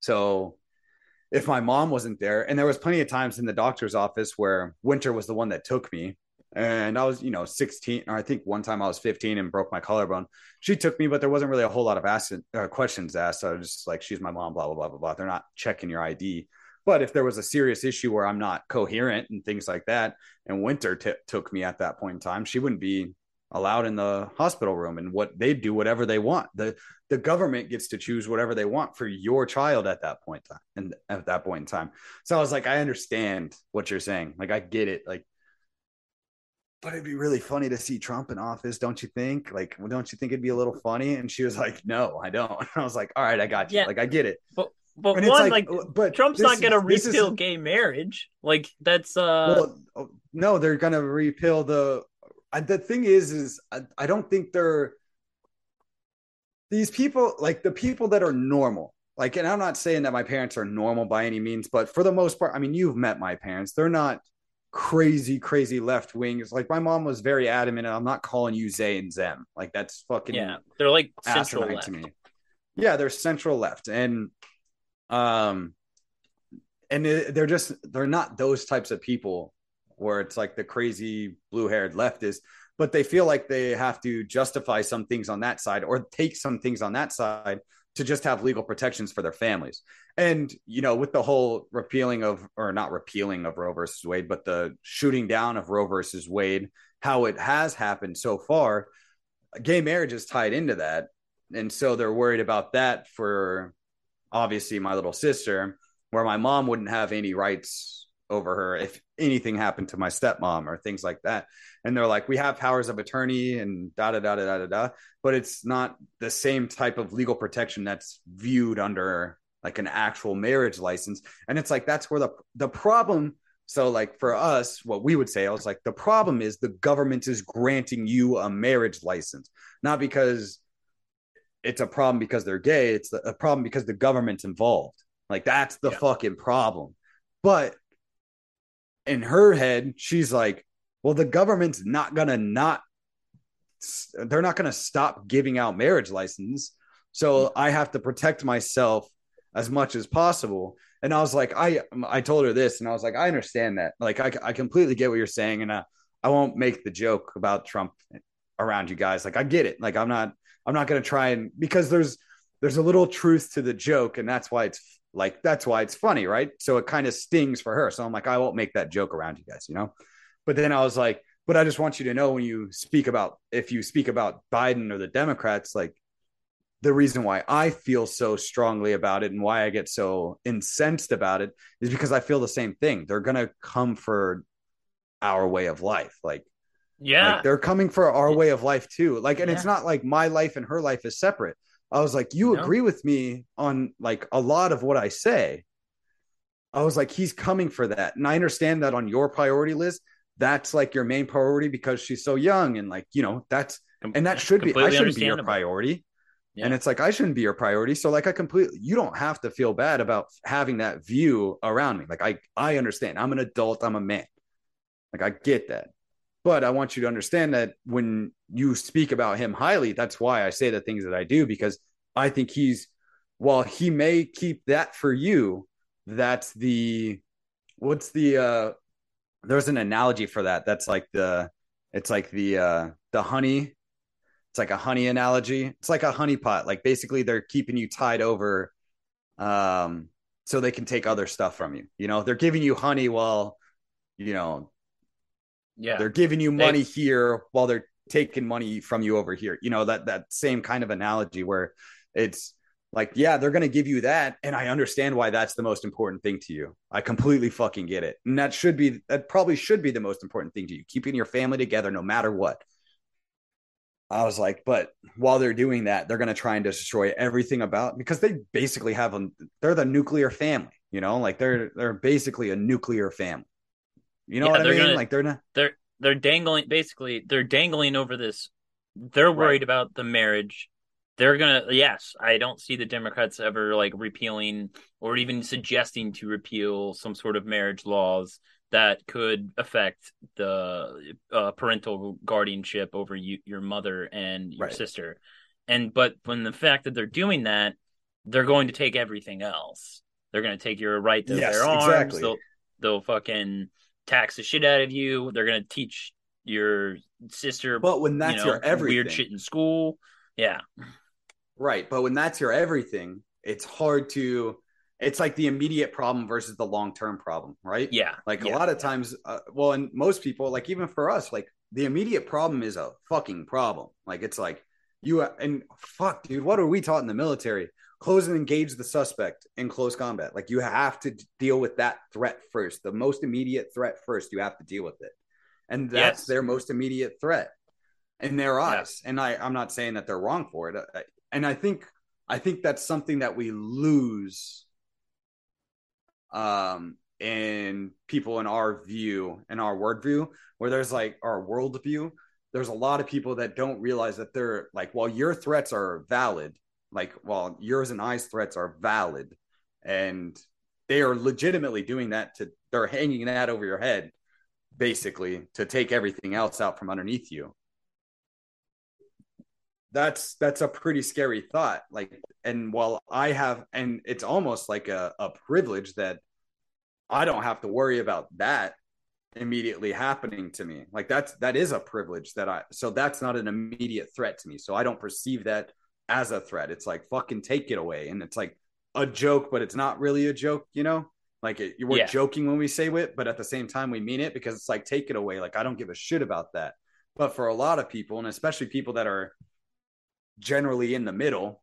So if my mom wasn't there, and there was plenty of times in the doctor's office where Winter was the one that took me, and I was, you know, 16, or I think one time I was 15 and broke my collarbone. She took me, but there wasn't really a whole lot of uh, questions asked. So I was just like, she's my mom, blah, blah, blah, blah, blah. They're not checking your ID. But if there was a serious issue where I'm not coherent and things like that, and Winter t- took me at that point in time, she wouldn't be allowed in the hospital room and what they do whatever they want. The the government gets to choose whatever they want for your child at that point in time and at that point in time. So I was like, I understand what you're saying. Like I get it. Like but it'd be really funny to see Trump in office, don't you think? Like, well, don't you think it'd be a little funny? And she was like, No, I don't. And I was like, All right, I got you. Yeah. Like, I get it. But but And one like, but Trump's not gonna is- repeal is- gay marriage. Like that's uh well, oh, no, they're gonna repeal the. I, the thing is, is I, I don't think they're these people like the people that are normal. Like, and I'm not saying that my parents are normal by any means, but for the most part, I mean, you've met my parents. They're not crazy, crazy left wings. Like, my mom was very adamant. I'm not calling you Zay and Zem. Like, that's fucking yeah. They're like central left. to me. Yeah, they're central left, and um, and they're just they're not those types of people where it's like the crazy blue haired leftist, but they feel like they have to justify some things on that side or take some things on that side to just have legal protections for their families. And you know, with the whole repealing of or not repealing of Roe versus Wade, but the shooting down of Roe versus Wade, how it has happened so far, gay marriage is tied into that. And so they're worried about that for obviously my little sister, where my mom wouldn't have any rights over her if anything happened to my stepmom or things like that. And they're like, we have powers of attorney and da da da da da da da, but it's not the same type of legal protection that's viewed under like an actual marriage license. And it's like that's where the the problem. So like for us, what we would say, I was like, the problem is the government is granting you a marriage license, not because it's a problem because they're gay. It's a problem because the government's involved. Like that's the Yeah. fucking problem. But in her head, she's like, well, the government's not gonna not they're not gonna stop giving out marriage license. So I have to protect myself as much as possible. And I was like, I I told her this, and I was like, I understand that. Like, I, I completely get what you're saying, and I, I won't make the joke about Trump around you guys. Like, I get it. Like, I'm not I'm not gonna try and because there's there's a little truth to the joke, and that's why it's like that's why it's funny, right? So it kind of stings for her. So I'm like, I won't make that joke around you guys, you know. But then I was like, but I just want you to know when you speak about if you speak about Biden or the Democrats, like the reason why I feel so strongly about it and why I get so incensed about it is because I feel the same thing. They're gonna come for our way of life. Like, Yeah. like they're coming for our way of life too. Like, and it's not like my life and her life is separate. I was like, you No. agree with me on like a lot of what I say. I was like, he's coming for that. And I understand that on your priority list, that's like your main priority because she's so young and like, you know, that's and that should be I shouldn't be your priority. Yeah. And it's like I shouldn't be your priority. So like I completely you don't have to feel bad about having that view around me. Like I I understand. I'm an adult, I'm a man. Like I get that. But I want you to understand that when you speak about him highly, that's why I say the things that I do because I think he's while he may keep that for you, that's the what's the uh there's an analogy for that. That's like the it's like the uh the honey it's like a honey analogy. It's like a honey pot. Like basically they're keeping you tied over um so they can take other stuff from you. You know, they're giving you honey while you know, Yeah. they're giving you They- money here while they're taking money from you over here. You know, that that same kind of analogy where it's like, yeah, they're gonna give you that, and I understand why that's the most important thing to you. I completely fucking get it. And that should be that probably should be the most important thing to you, keeping your family together no matter what. I was like, but while they're doing that, they're gonna try and destroy everything about because they basically have a they're the nuclear family, you know, like they're they're basically a nuclear family. You know Yeah, what I they're mean? gonna- like they're not they're they're dangling basically they're dangling over this they're worried about the marriage they're gonna yes i don't see the democrats ever like repealing or even suggesting to repeal some sort of marriage laws that could affect the uh, parental guardianship over you, your mother and your Right. sister and but when the fact that they're doing that they're going to take everything else they're going to take your right to Yes, bear arms exactly. they'll they'll fucking tax the shit out of you. They're gonna teach your sister, But when that's you know, your everything, weird shit in school. Yeah, right? But when that's your everything, it's hard to. It's like the immediate problem versus the long term problem, right? yeah, Like yeah. a lot of times, uh, well, and most people, like even for us, like the immediate problem is a fucking problem. Like it's like you and fuck, dude, what are we taught in the military? Close and engage the suspect in close combat. Like you have to deal with that threat first, the most immediate threat first. You have to deal with it, and that's Yes. their most immediate threat in their eyes. And I, I'm not saying that they're wrong for it. I, and I think, I think that's something that we lose um in people in our view in our word view where there's like our worldview. there's a lot of people that don't realize that they're like while your threats are valid like while yours and i's threats are valid and they are legitimately doing that to they're hanging that over your head basically to take everything else out from underneath you. That's that's a pretty scary thought like and while i have and it's almost like a, a privilege that i don't have to worry about that immediately happening to me. Like that's that is a privilege that i so that's not an immediate threat to me. So i don't perceive that as a threat it's like fucking take it away and it's like a joke but it's not really a joke you know like it, we're Yeah. joking when we say it but at the same time we mean it because it's like take it away like i don't give a shit about that but for a lot of people and especially people that are generally in the middle,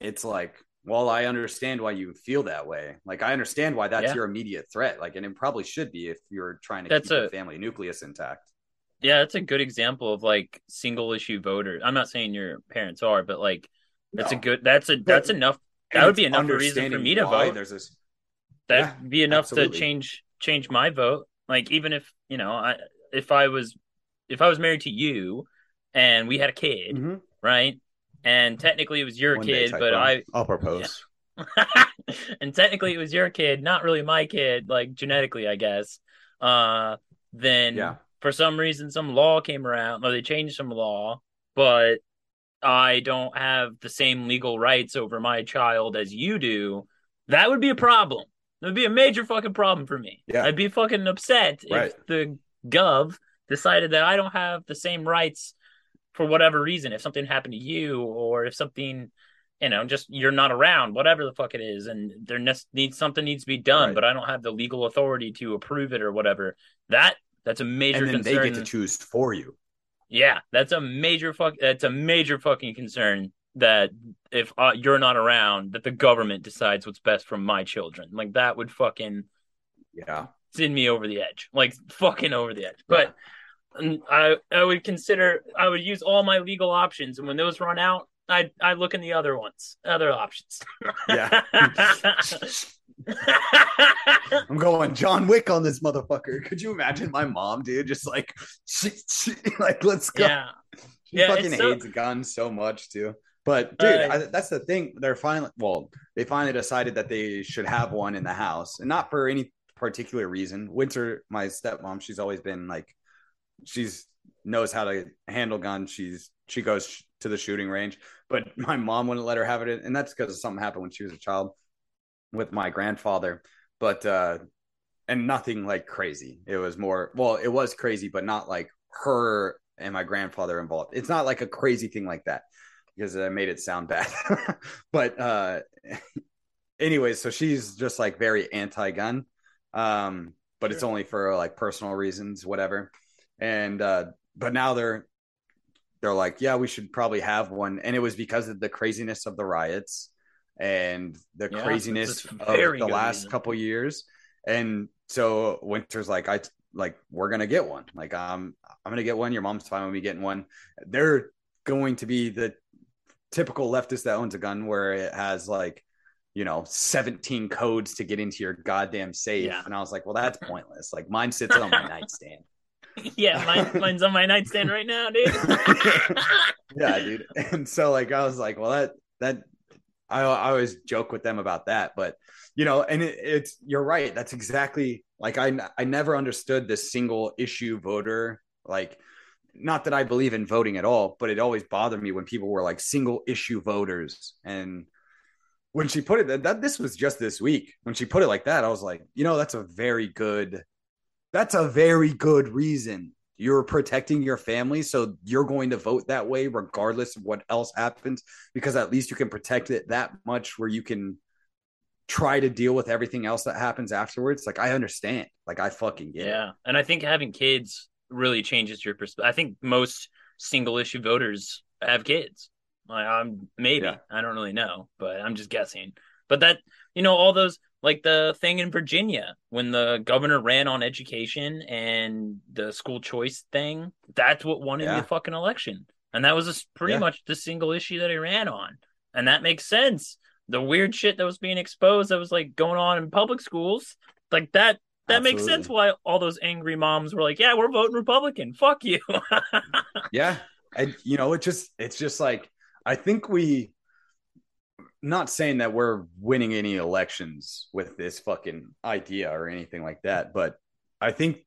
it's like, well, I understand why you feel that way. Like, I understand why that's Yeah. your immediate threat. Like, and it probably should be if you're trying to That's keep a- your family nucleus intact. Yeah. That's a good example of like single issue voters. I'm not saying your parents are, but like that's a good. That's a that's enough. That would be enough reason for me to vote. There's this, That'd Yeah, be enough absolutely. to change change my vote. Like even if you know, I if I was if I was married to you and we had a kid, Mhm. right? And technically it was your One kid, but one. I I'll propose. and technically it was your kid, not really my kid, like genetically, I guess. Uh, then Yeah. For some reason some law came around, or they changed some law, but I don't have the same legal rights over my child as you do. That would be a problem. That would be a major fucking problem for me. Yeah. I'd be fucking upset Right. if the gov decided that I don't have the same rights for whatever reason. If something happened to you, or if something, you know, just you're not around, whatever the fuck it is, and there ne- needs something needs to be done, Right. but I don't have the legal authority to approve it or whatever. That that's a major And then concern. they get to choose for you. Yeah, that's a major fuck. That's a major fucking concern. That if uh, you're not around, that the government decides what's best for my children. Like that would fucking Yeah. send me over the edge. Like fucking over the edge. But I I would consider I would use all my legal options, and when those run out, I I look in the other ones, other options. Yeah. I'm going John Wick on this motherfucker. Could you imagine my mom, dude? Just like, she, she, like, let's go. yeah. She Yeah, fucking so- hates guns so much too. But dude, Uh, I, that's the thing. They're finally well, they finally decided that they should have one in the house, and not for any particular reason. Winter, my stepmom, she's always been like, she's knows how to handle guns. She's she goes to the shooting range, but my mom wouldn't let her have it, and that's because something happened when she was a child with my grandfather. But uh, and nothing like crazy. It was more well, it was crazy, but not like her and my grandfather involved. It's not like a crazy thing like that because I made it sound bad. but uh anyways, so she's just like very anti-gun. Um but it's only for like personal reasons, whatever. And uh, but now they're they're like, yeah, we should probably have one, and it was because of the craziness of the riots and the Yeah, craziness of the last reason. couple years. And so Winter's like, I like we're gonna get one. Like um, I'm gonna get one. Your mom's fine with me getting one. They're going to be the typical leftist that owns a gun where it has like you know 17 codes to get into your goddamn safe Yeah. and i was like well that's pointless like mine sits on my nightstand yeah, mine, mine's on my nightstand right now, dude. yeah dude and so like i was like well that that i, I always joke with them about that but you know and it, it's you're right. That's exactly like i i never understood this single issue voter like not that i believe in voting at all but it always bothered me when people were like single issue voters. And when she put it that, that this was just this week. When she put it like that i was like you know that's a very good that's a very good reason you're protecting your family so you're going to vote that way regardless of what else happens because at least you can protect it that much where you can try to deal with everything else that happens afterwards like i understand like i fucking get it Yeah, and I think having kids really changes your perspective. I think most single issue voters have kids. Like, I'm maybe Yeah. I don't really know, but I'm just guessing. But that you know all those like the thing in Virginia when the governor ran on education and the school choice thing. That's what won him Yeah. the fucking election, and that was pretty Yeah. much the single issue that he ran on, and that makes sense. The weird shit that was being exposed that was like going on in public schools, like that that makes sense why all those angry moms were like, "Yeah, we're voting Republican. Fuck you." yeah and you know it just it's just like i think we not saying that we're winning any elections with this fucking idea or anything like that but i think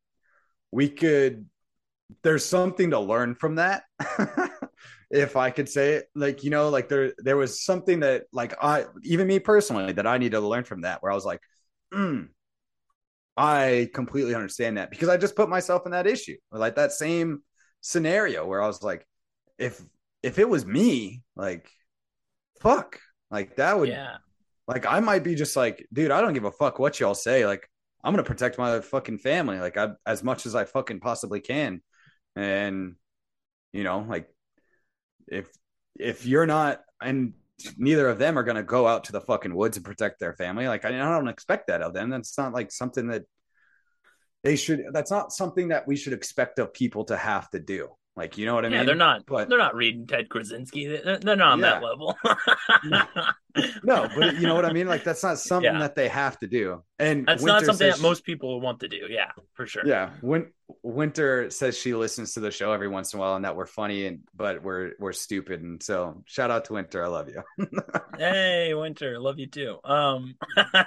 we could there's something to learn from that if i could say it. Like you know like there there was something that like i even me personally that i need to learn from that where i was like mm, i completely understand that because i just put myself in that issue like that same scenario where I was like, if if it was me, like, fuck, like that would, yeah, like, I might be just like, dude, I don't give a fuck what y'all say. Like, I'm gonna protect my fucking family, like, I, as much as I fucking possibly can, and you know, like, if if you're not, and neither of them are gonna go out to the fucking woods and protect their family, like, I, I don't expect that of them. That's not like something that they should. That's not something that we should expect of people to have to do. Like, you know what I yeah, mean? they're not. But they're not reading Ted Kaczynski. They're, they're not on that level. no, but you know what I mean? Like, that's not something Yeah. that they have to do. And That's Winter not something says that most people want to do. Yeah, for sure. Yeah, Win- Winter says she listens to the show every once in a while, and that we're funny and but we're we're stupid. And so, shout out to Winter. I love you. Hey, Winter, love you too. Um,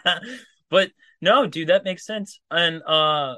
but no, dude, that makes sense. And uh,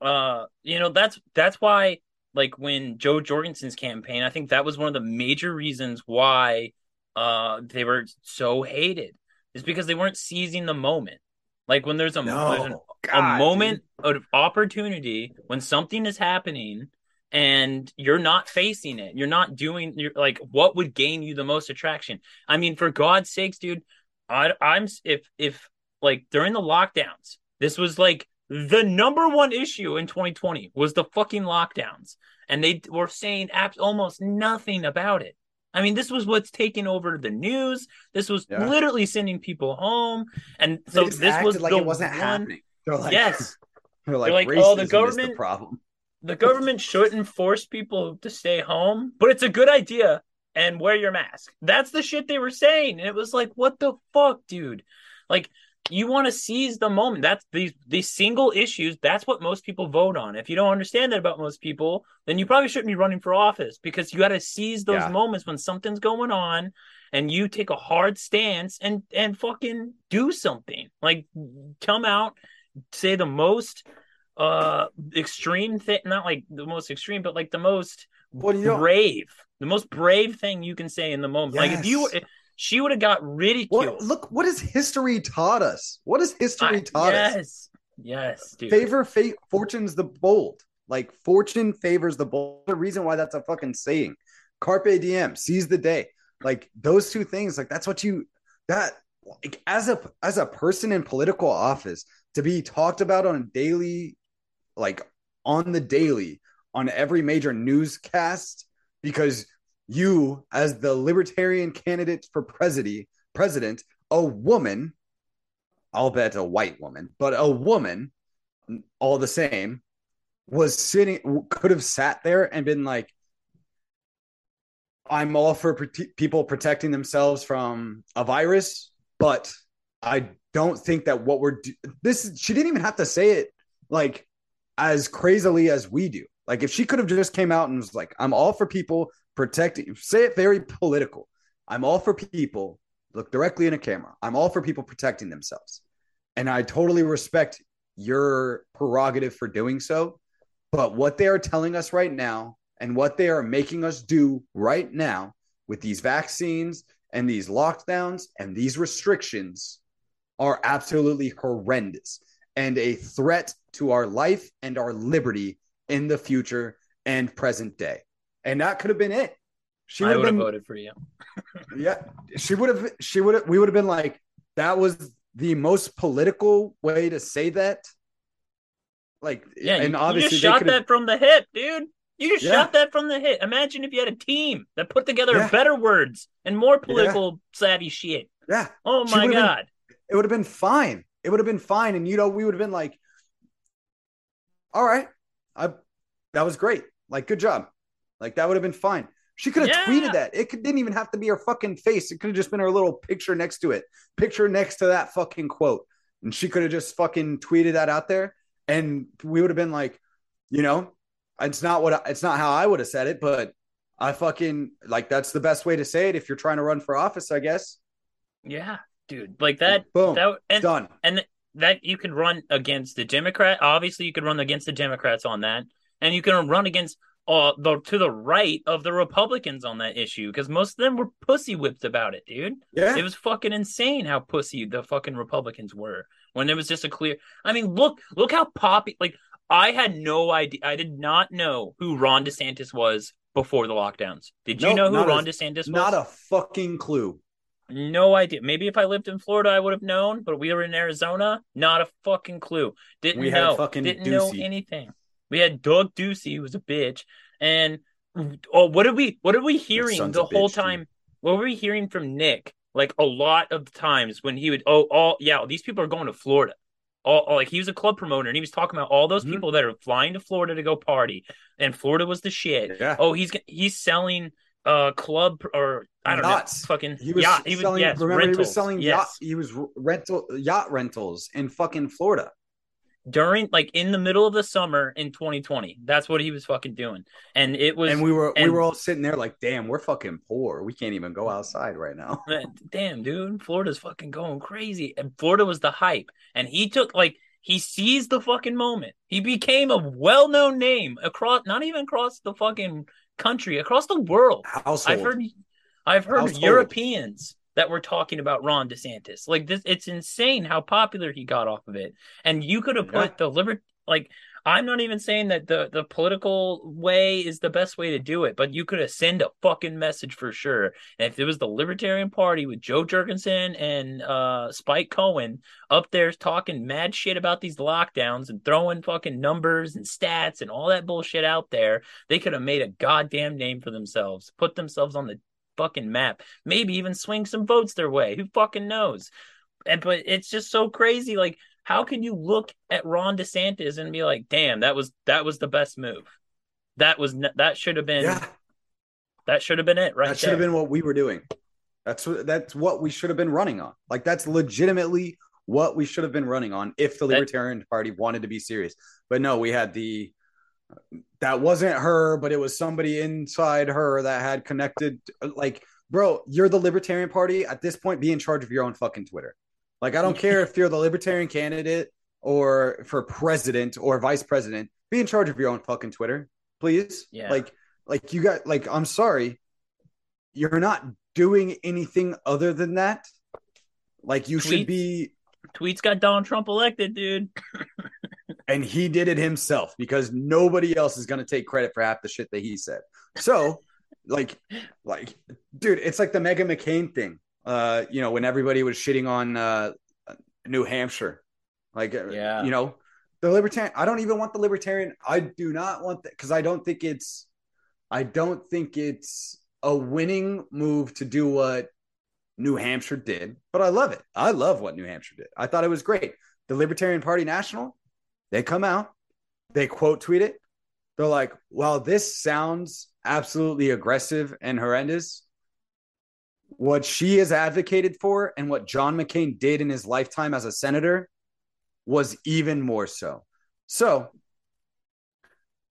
uh, you know, that's that's why, like, when Jo Jorgensen's campaign, I think that was one of the major reasons why uh they were so hated, is because they weren't seizing the moment. Like when there's a there's an, a God, moment of opportunity when something is happening and you're not facing it you're not doing you're like what would gain you the most attraction? I mean for god's sakes dude I, i'm if if like during the lockdowns this was like the number one issue in 2020 was the fucking lockdowns and they were saying abs- almost nothing about it i mean this was what's taking over the news this was Yeah. literally sending people home and so this was like the it wasn't one- happening. They're like, yes they're like, They're like, oh, the government- problem. the government shouldn't force people to stay home, but it's a good idea and wear your mask. That's the shit they were saying. And it was like, what the fuck, dude? Like, you want to seize the moment. That's these these single issues. That's what most people vote on. If you don't understand that about most people, then you probably shouldn't be running for office because you got to seize those Yeah. moments when something's going on and you take a hard stance and and fucking do something. Like come out, say the most uh extreme thing not like the most extreme but like the most Well, brave the most brave thing you can say in the moment like if you she would have got ridiculed what, look, what has history taught us? What has history I- taught us? yes yes dude Favor fate, fortune's the bold. Like fortune favors the bold. The reason why that's a fucking saying. Carpe diem, seize the day. Like those two things. Like that's what you that like as a as a person in political office, to be talked about on a daily, like on the daily, on every major newscast, because you, as the libertarian candidate for president, president, a woman, I'll bet a white woman, but a woman, all the same, was sitting, could have sat there and been like, I'm all for people protecting themselves from a virus, but I don't think that what we're do- this she didn't even have to say it like as crazily as we do. Like if she could have just came out and was like, "I'm all for people protecting," say it very political. I'm all for people. Look directly in a camera. I'm all for people protecting themselves, and I totally respect your prerogative for doing so. But what they are telling us right now and what they are making us do right now with these vaccines and these lockdowns and these restrictions are absolutely horrendous and a threat to our life and our liberty in the future and present day. And that could have been it. She would have been, voted for you. yeah, she would have. She would have. We would have been like, that was the most political way to say that. Like, yeah, and obviously, you just shot that from the hip, dude. You just yeah. shot that from the hip. Imagine if you had a team that put together yeah. better words and more political yeah. savvy shit. Yeah. Oh my god. Been, it would have been fine. It would have been fine, and you know, we would have been like, "All right, I that was great. Like, good job. Like that would have been fine." She could have tweeted that. It could, didn't even have to be her fucking face. It could have just been her little picture next to it. Picture next to that fucking quote. And she could have just fucking tweeted that out there. And we would have been like, you know, it's not what it's not how I would have said it, but I fucking like that's the best way to say it if you're trying to run for office, I guess. Yeah, dude, like that. Boom, that, and, done. And that you could run against the Democrat. Obviously, you could run against the Democrats on that, and you can run against uh the to the right of the Republicans on that issue because most of them were pussy whipped about it, dude. Yeah, it was fucking insane how pussy the fucking Republicans were when there was just a clear. I mean, look, look how poppy like I had no idea. I did not know who Ron DeSantis was before the lockdowns. Did you nope, know who Ron a, DeSantis was? Not a fucking clue. No idea. Maybe if I lived in Florida, I would have known, but we were in Arizona. Not a fucking clue. Didn't we know. fucking Didn't Ducey. know anything. We had Doug Ducey, who was a bitch, and oh, what did we? What are we hearing the whole time? Too. What were we hearing from Nick? Like a lot of the times when he would, oh, all yeah, these people are going to Florida all, all, like he was a club promoter and he was talking about all those mm-hmm. people that are flying to Florida to go party and Florida was the shit. Yeah. Oh, he's he's selling uh club or I don't Yachts. know fucking he was yacht. He was selling, yes, remember rentals. he was selling yes. yacht he was rental yacht rentals in fucking Florida during like in the middle of the summer in 2020 that's what he was fucking doing. And it was and we were and, we were all sitting there like damn we're fucking poor. We can't even go outside right now. Damn dude florida's fucking going crazy. And florida was the hype. And he took like he seized the fucking moment. He became a well-known name across not even across the fucking country across the world. Household. i've heard i've heard Household. europeans that we're talking about Ron DeSantis. Like this, it's insane how popular he got off of it. And you could have put yeah. the liber like I'm not even saying that the the political way is the best way to do it, but you could have sent a fucking message for sure. And if it was the Libertarian Party with Jo Jorgensen and uh, Spike Cohen up there talking mad shit about these lockdowns and throwing fucking numbers and stats and all that bullshit out there, they could have made a goddamn name for themselves, put themselves on the fucking map. Maybe even swing some votes their way. Who fucking knows? And but it's just so crazy. Like, how can you look at Ron DeSantis and be like, "Damn, that was that was the best move. That was that should have been. Yeah. That should have been it, right? That should have been what we were doing. That's what that's what we should have been running on. Like that's legitimately what we should have been running on if the Libertarian that, Party wanted to be serious. But no, we had the that wasn't her, but it was somebody inside her that had connected. Like, bro, you're the Libertarian Party. At this point, be in charge of your own fucking Twitter. Like, I don't care if you're the Libertarian candidate or for president or vice president. Be in charge of your own fucking Twitter, please. Yeah. Like, like you got like. I'm sorry, you're not doing anything other than that. Like, you tweets, should be. Tweets got Donald Trump elected, dude. and he did it himself because nobody else is going to take credit for half the shit that he said. So, like, like, dude, it's like the Meghan McCain thing. Uh, you know, when everybody was shitting on uh, New Hampshire, Like, uh, Yeah. you know, the libertarian. I don't even want the libertarian. I do not want that because I don't think it's. I don't think it's a winning move to do what New Hampshire did, but I love it. I love what New Hampshire did. I thought it was great. The Libertarian Party National, they come out, they quote tweet it. They're like, well, this sounds absolutely aggressive and horrendous. What she has advocated for and what John McCain did in his lifetime as a senator was even more so. So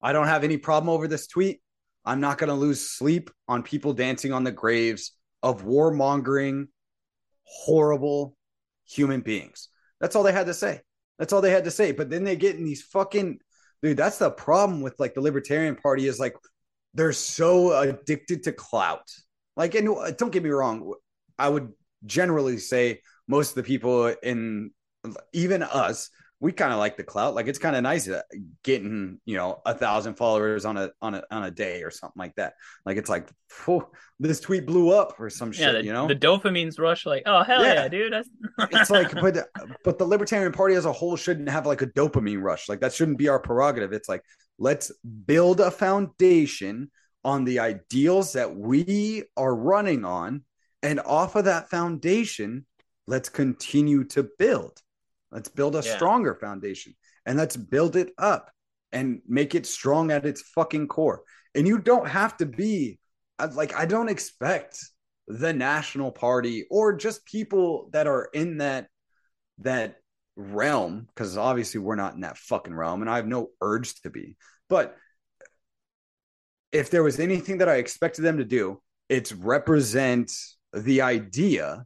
I don't have any problem over this tweet. I'm not going to lose sleep on people dancing on the graves of warmongering, horrible human beings. That's all they had to say. That's all they had to say. But then they get in these fucking dude. That's the problem with like the Libertarian Party is like they're so addicted to clout. Like, and uh, don't get me wrong, I would generally say most of the people in even us we kind of like the clout. Like it's kind of nice uh, getting you know a thousand followers on a on a on a day or something like that. Like it's like this tweet blew up or some Yeah, shit. the, you know, the dopamine's rush. Like, oh hell Yeah. yeah, dude. It's like but but the libertarian party as a whole shouldn't have like a dopamine rush like that shouldn't be our prerogative it's like let's build a foundation on the ideals that we are running on and off of that foundation let's continue to build let's build a Yeah. stronger foundation and let's build it up and make it strong at its fucking core and you don't have to be uh, like i don't expect the national party or just people that are in that that realm because obviously we're not in that fucking realm and i have no urge to be but if there was anything that i expected them to do it's represent the idea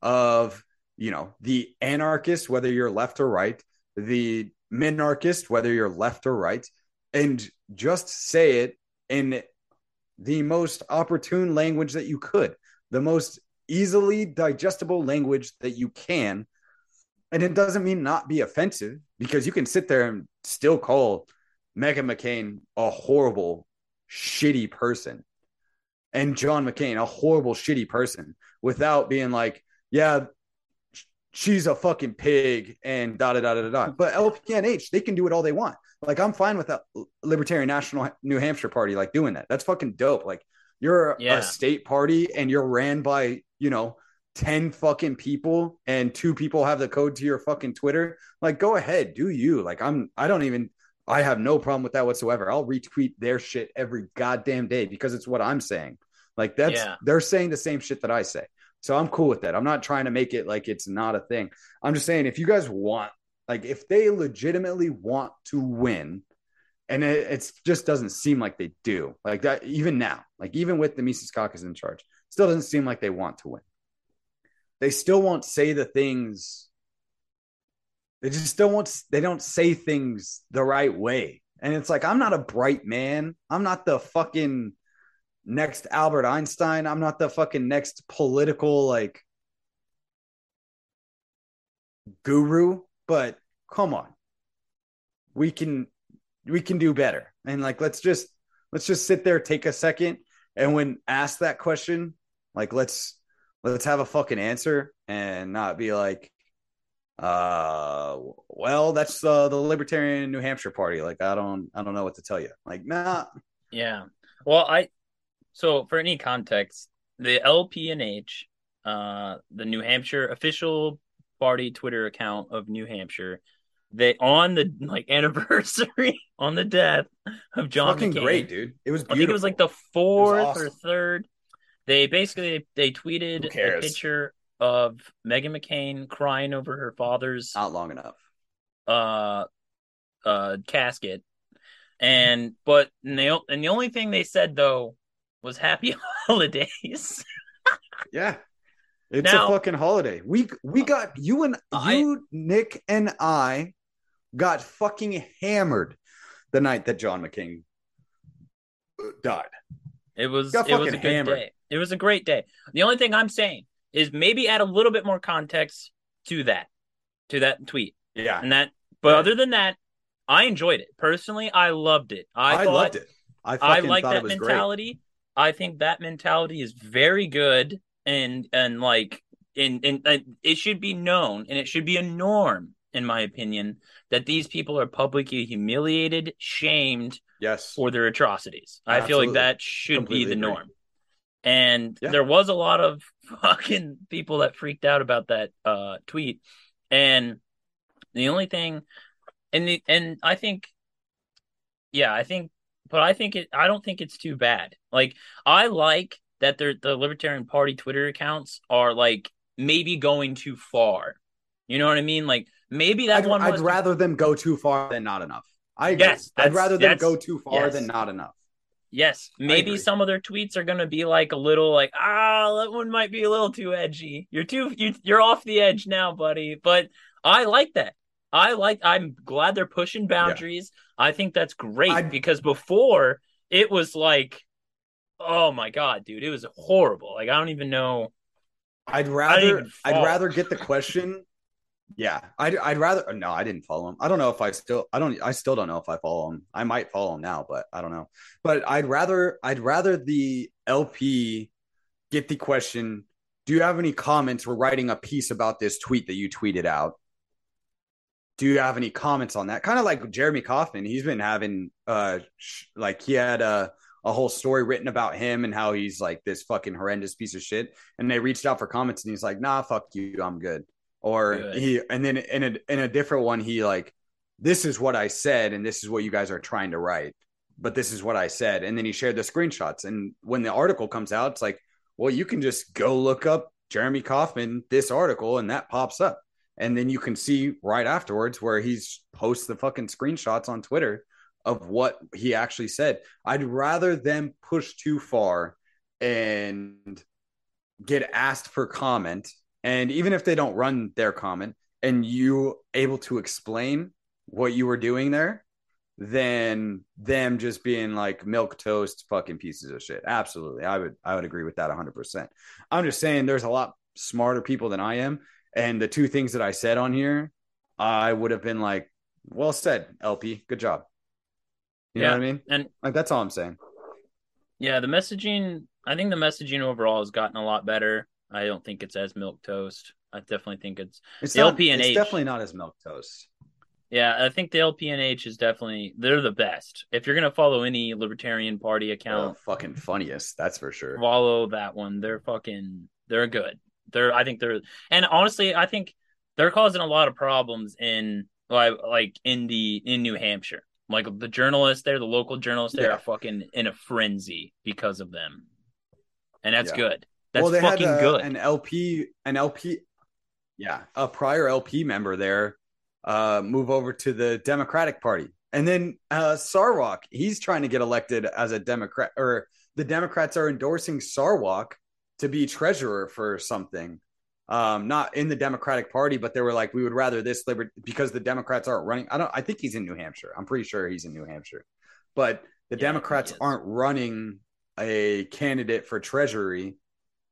of you know the anarchist whether you're left or right the minarchist whether you're left or right and just say it in the most opportune language that you could the most easily digestible language that you can. And it doesn't mean not be offensive because you can sit there and still call Meghan McCain a horrible, shitty person and John McCain a horrible, shitty person without being like, yeah, she's a fucking pig and da da da da da. But LPNH, they can do it all they want. Like I'm fine with that Libertarian National New Hampshire Party like doing that. That's fucking dope. Like you're Yeah. a state party and you're ran by, you know, 10 fucking people and two people have the code to your fucking Twitter. Like go ahead, do you. Like I'm I don't even I have no problem with that whatsoever. I'll retweet their shit every goddamn day because it's what I'm saying. Like that's Yeah. they're saying the same shit that I say. So I'm cool with that. I'm not trying to make it like it's not a thing. I'm just saying if you guys want like if they legitimately want to win and it just doesn't seem like they do. Like that even now. Like even with the Mises caucus in charge, still doesn't seem like they want to win. They still won't say the things they just don't want they don't say things the right way. And it's like I'm not a bright man. I'm not the fucking next Albert Einstein. I'm not the fucking next political like guru, but come on. We can we can do better. And like let's just let's just sit there, take a second, and when asked that question, like let's let's have a fucking answer and not be like uh well that's uh, the libertarian new hampshire party like i don't i don't know what to tell you like nah Yeah. Well, I so for any context, the LPNH, uh, the New Hampshire official party Twitter account of New Hampshire, they on the like anniversary on the death of John fucking McCain. great dude. It was I think it was like the fourth or third. They basically they tweeted a picture of Meghan McCain crying over her father's not long enough. uh uh casket. And but and they and the only thing they said though was happy holidays. Yeah. It's Now- a fucking holiday. We we uh, got you and I- you nick and i got fucking hammered the night that john mccain uh, died. It was Got it was a good hammered. day. It was a great day. The only thing i'm saying is maybe add a little bit more context to that to that tweet. Yeah. And that but other than that i enjoyed it. Personally i loved it. I, i, thought, loved it. I I like thought that it was great. mentality. I think that mentality is very good and and like and, and and it should be known and it should be a norm in my opinion, that these people are publicly humiliated, shamed Yes. for their atrocities. I feel like that should Completely be the agree. norm. And Yeah. there was a lot of fucking people that freaked out about that uh tweet. And the only thing and the and I think yeah, I think but I think it I don't think it's too bad. Like I like that the Libertarian Party Twitter accounts are like maybe going too far. You know what I mean? Like maybe that I'd, one I'd was rather them go too far than not enough. I agree. Yes, I'd rather them go too far yes. than not enough. Yes, maybe some of their tweets are going to be like a little like, ah, that one might be a little too edgy. You're too you you're off the edge now, buddy. But I like that. I like I'm glad they're pushing boundaries. I think that's great I'd- because before it was like oh my god, dude, it was horrible. Like I don't even know. I'd rather I'd rather get the question. Yeah, I'd I'd rather no, I didn't follow him. I don't know if I still I don't I still don't know if I follow him. I might follow him now, but I don't know. But I'd rather I'd rather the LP get the question. Do you have any comments? We're writing a piece about this tweet that you tweeted out. Do you have any comments on that? Kind of like Jeremy Kauffman. He's been having uh sh- like he had a a whole story written about him and how he's like this fucking horrendous piece of shit. And they reached out for comments and he's like, nah, fuck you, I'm good. Or Good. he and then in a in a different one, he like, this is what I said, and this is what you guys are trying to write. But this is what I said. And then he shared the screenshots. And when the article comes out, it's like, well, you can just go look up Jeremy Kauffman, this article, and that pops up. And then you can see right afterwards where he's posts the fucking screenshots on Twitter of what he actually said. I'd rather them push too far and get asked for comment. And even if they don't run their comment and you able to explain what you were doing there, than them just being like milk toast fucking pieces of shit. Absolutely. I would I would agree with that 100%. I'm just saying there's a lot smarter people than I am and the two things that I said on here, I would have been like, well said, LP. Good job. You know what I mean? And Like that's all I'm saying. yeah, the messaging. I think the messaging overall has gotten a lot better. I don't think it's as milk toast. I definitely think it's It's The not, LPNH. Definitely not as milk toast. Yeah, I think the LPNH is definitely they're the best. If you're gonna follow any Libertarian Party account, fucking funniest, that's for sure. follow that one. They're fucking they're good. They're I think they're and honestly, I think they're causing a lot of problems in like like in the in New Hampshire. Like the journalists there, the local journalists there Yeah. are fucking in a frenzy because of them. And that's Yeah. good. That's well, fucking a, good. An LP, an LP, yeah, a prior LP member there, uh, move over to the Democratic Party, and then uh, Sarwalk, he's trying to get elected as a Democrat, or the Democrats are endorsing Sarwalk to be treasurer for something. Um, not in the Democratic Party, but they were like, we would rather this liber because the Democrats aren't running. I don't. I think he's in New Hampshire. I'm pretty sure he's in New Hampshire, but the Yeah, Democrats aren't running a candidate for treasury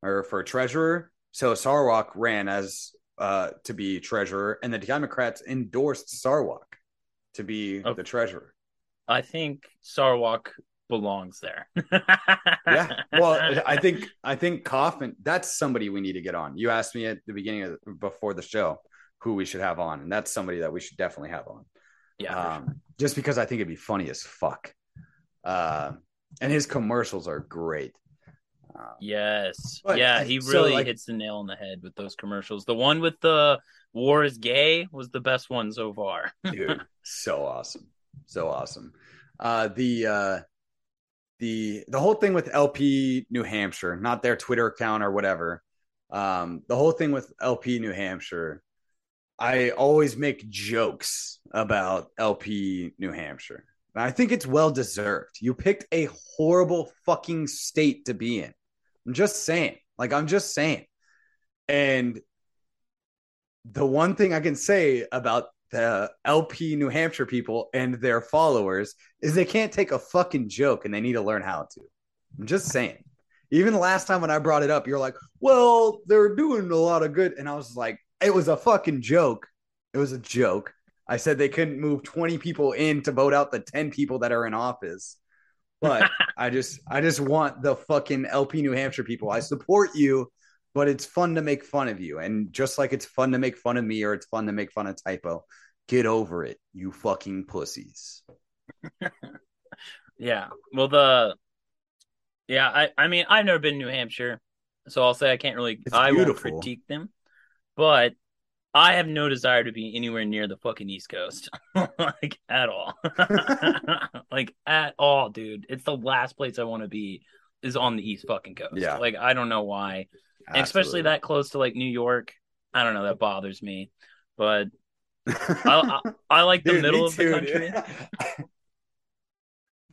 or for treasurer. So Sarwak ran as uh, to be treasurer, and the Democrats endorsed Sarwak to be Oh. the treasurer. I think Sarwalk belongs there. Yeah. Well, I think I think Kauffman. That's somebody we need to get on. You asked me at the beginning of before the show who we should have on, and that's somebody that we should definitely have on. yeah, for sure. Um, just because I think it'd be funny as fuck. Uh, and his commercials are great. Uh, Yes. But, yeah, he so, really like- hits the nail on the head with those commercials. The one with the war is gay was the best one so far. dude so awesome so awesome uh the uh the the whole thing with lp new hampshire not their twitter account or whatever um the whole thing with lp new hampshire i always make jokes about lp new hampshire. And i think it's well deserved. You picked a horrible fucking state to be in. I'm just saying. Like i'm just saying. And the one thing I can say about the LP New Hampshire people and their followers is they can't take a fucking joke and they need to learn how to. I'm just saying. Even the last time when I brought it up, you're like, well, they're doing a lot of good. And I was like, it was a fucking joke. It was a joke. I said they couldn't move 20 people in to vote out the 10 people that are in office. But I just I just want the fucking LP New Hampshire people. I support you, but it's fun to make fun of you. And just like it's fun to make fun of me or it's fun to make fun of typo, get over it, you fucking pussies. Yeah. Well, the yeah, I I mean I've never been to New Hampshire, so I'll say I can't really It's I won't critique them, but I have no desire to be anywhere near the fucking East Coast, like at all, like at all, dude. It's the last place I want to be is on the East fucking coast. Yeah. like I don't know why, especially that close to like New York. I don't know that bothers me, but I I, I like the Dude, middle of the country. Dude.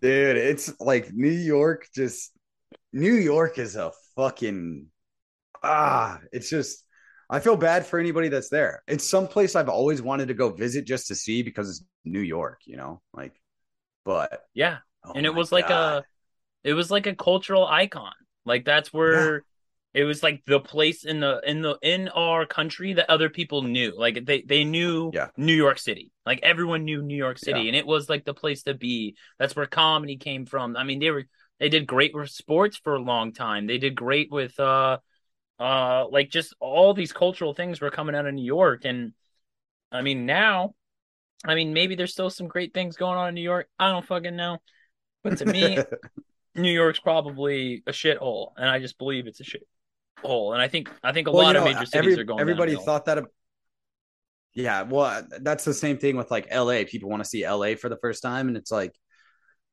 Dude, it's like New York just New York is a fucking ah, it's just I feel bad for anybody that's there. It's some place I've always wanted to go visit just to see because it's New York, you know? Like but Yeah, oh and it was like a it was like a cultural icon like that's where it was like the place in the in the in our country that other people knew. Like they they knew Yeah. new york city. Like everyone knew new york city Yeah. and it was like the place to be. That's where comedy came from. I mean they were they did great with sports for a long time. They did great with uh uh like just all these cultural things were coming out of new york. And i mean now i mean maybe there's still some great things going on in new york. I don't fucking know. But to me New York's probably a shithole, and I just believe it's a shithole. And I think I think a Well, lot you of major cities every- are going. Everybody thought that. Yeah, well, that's the same thing with like LA. People want to see LA for the first time, and it's like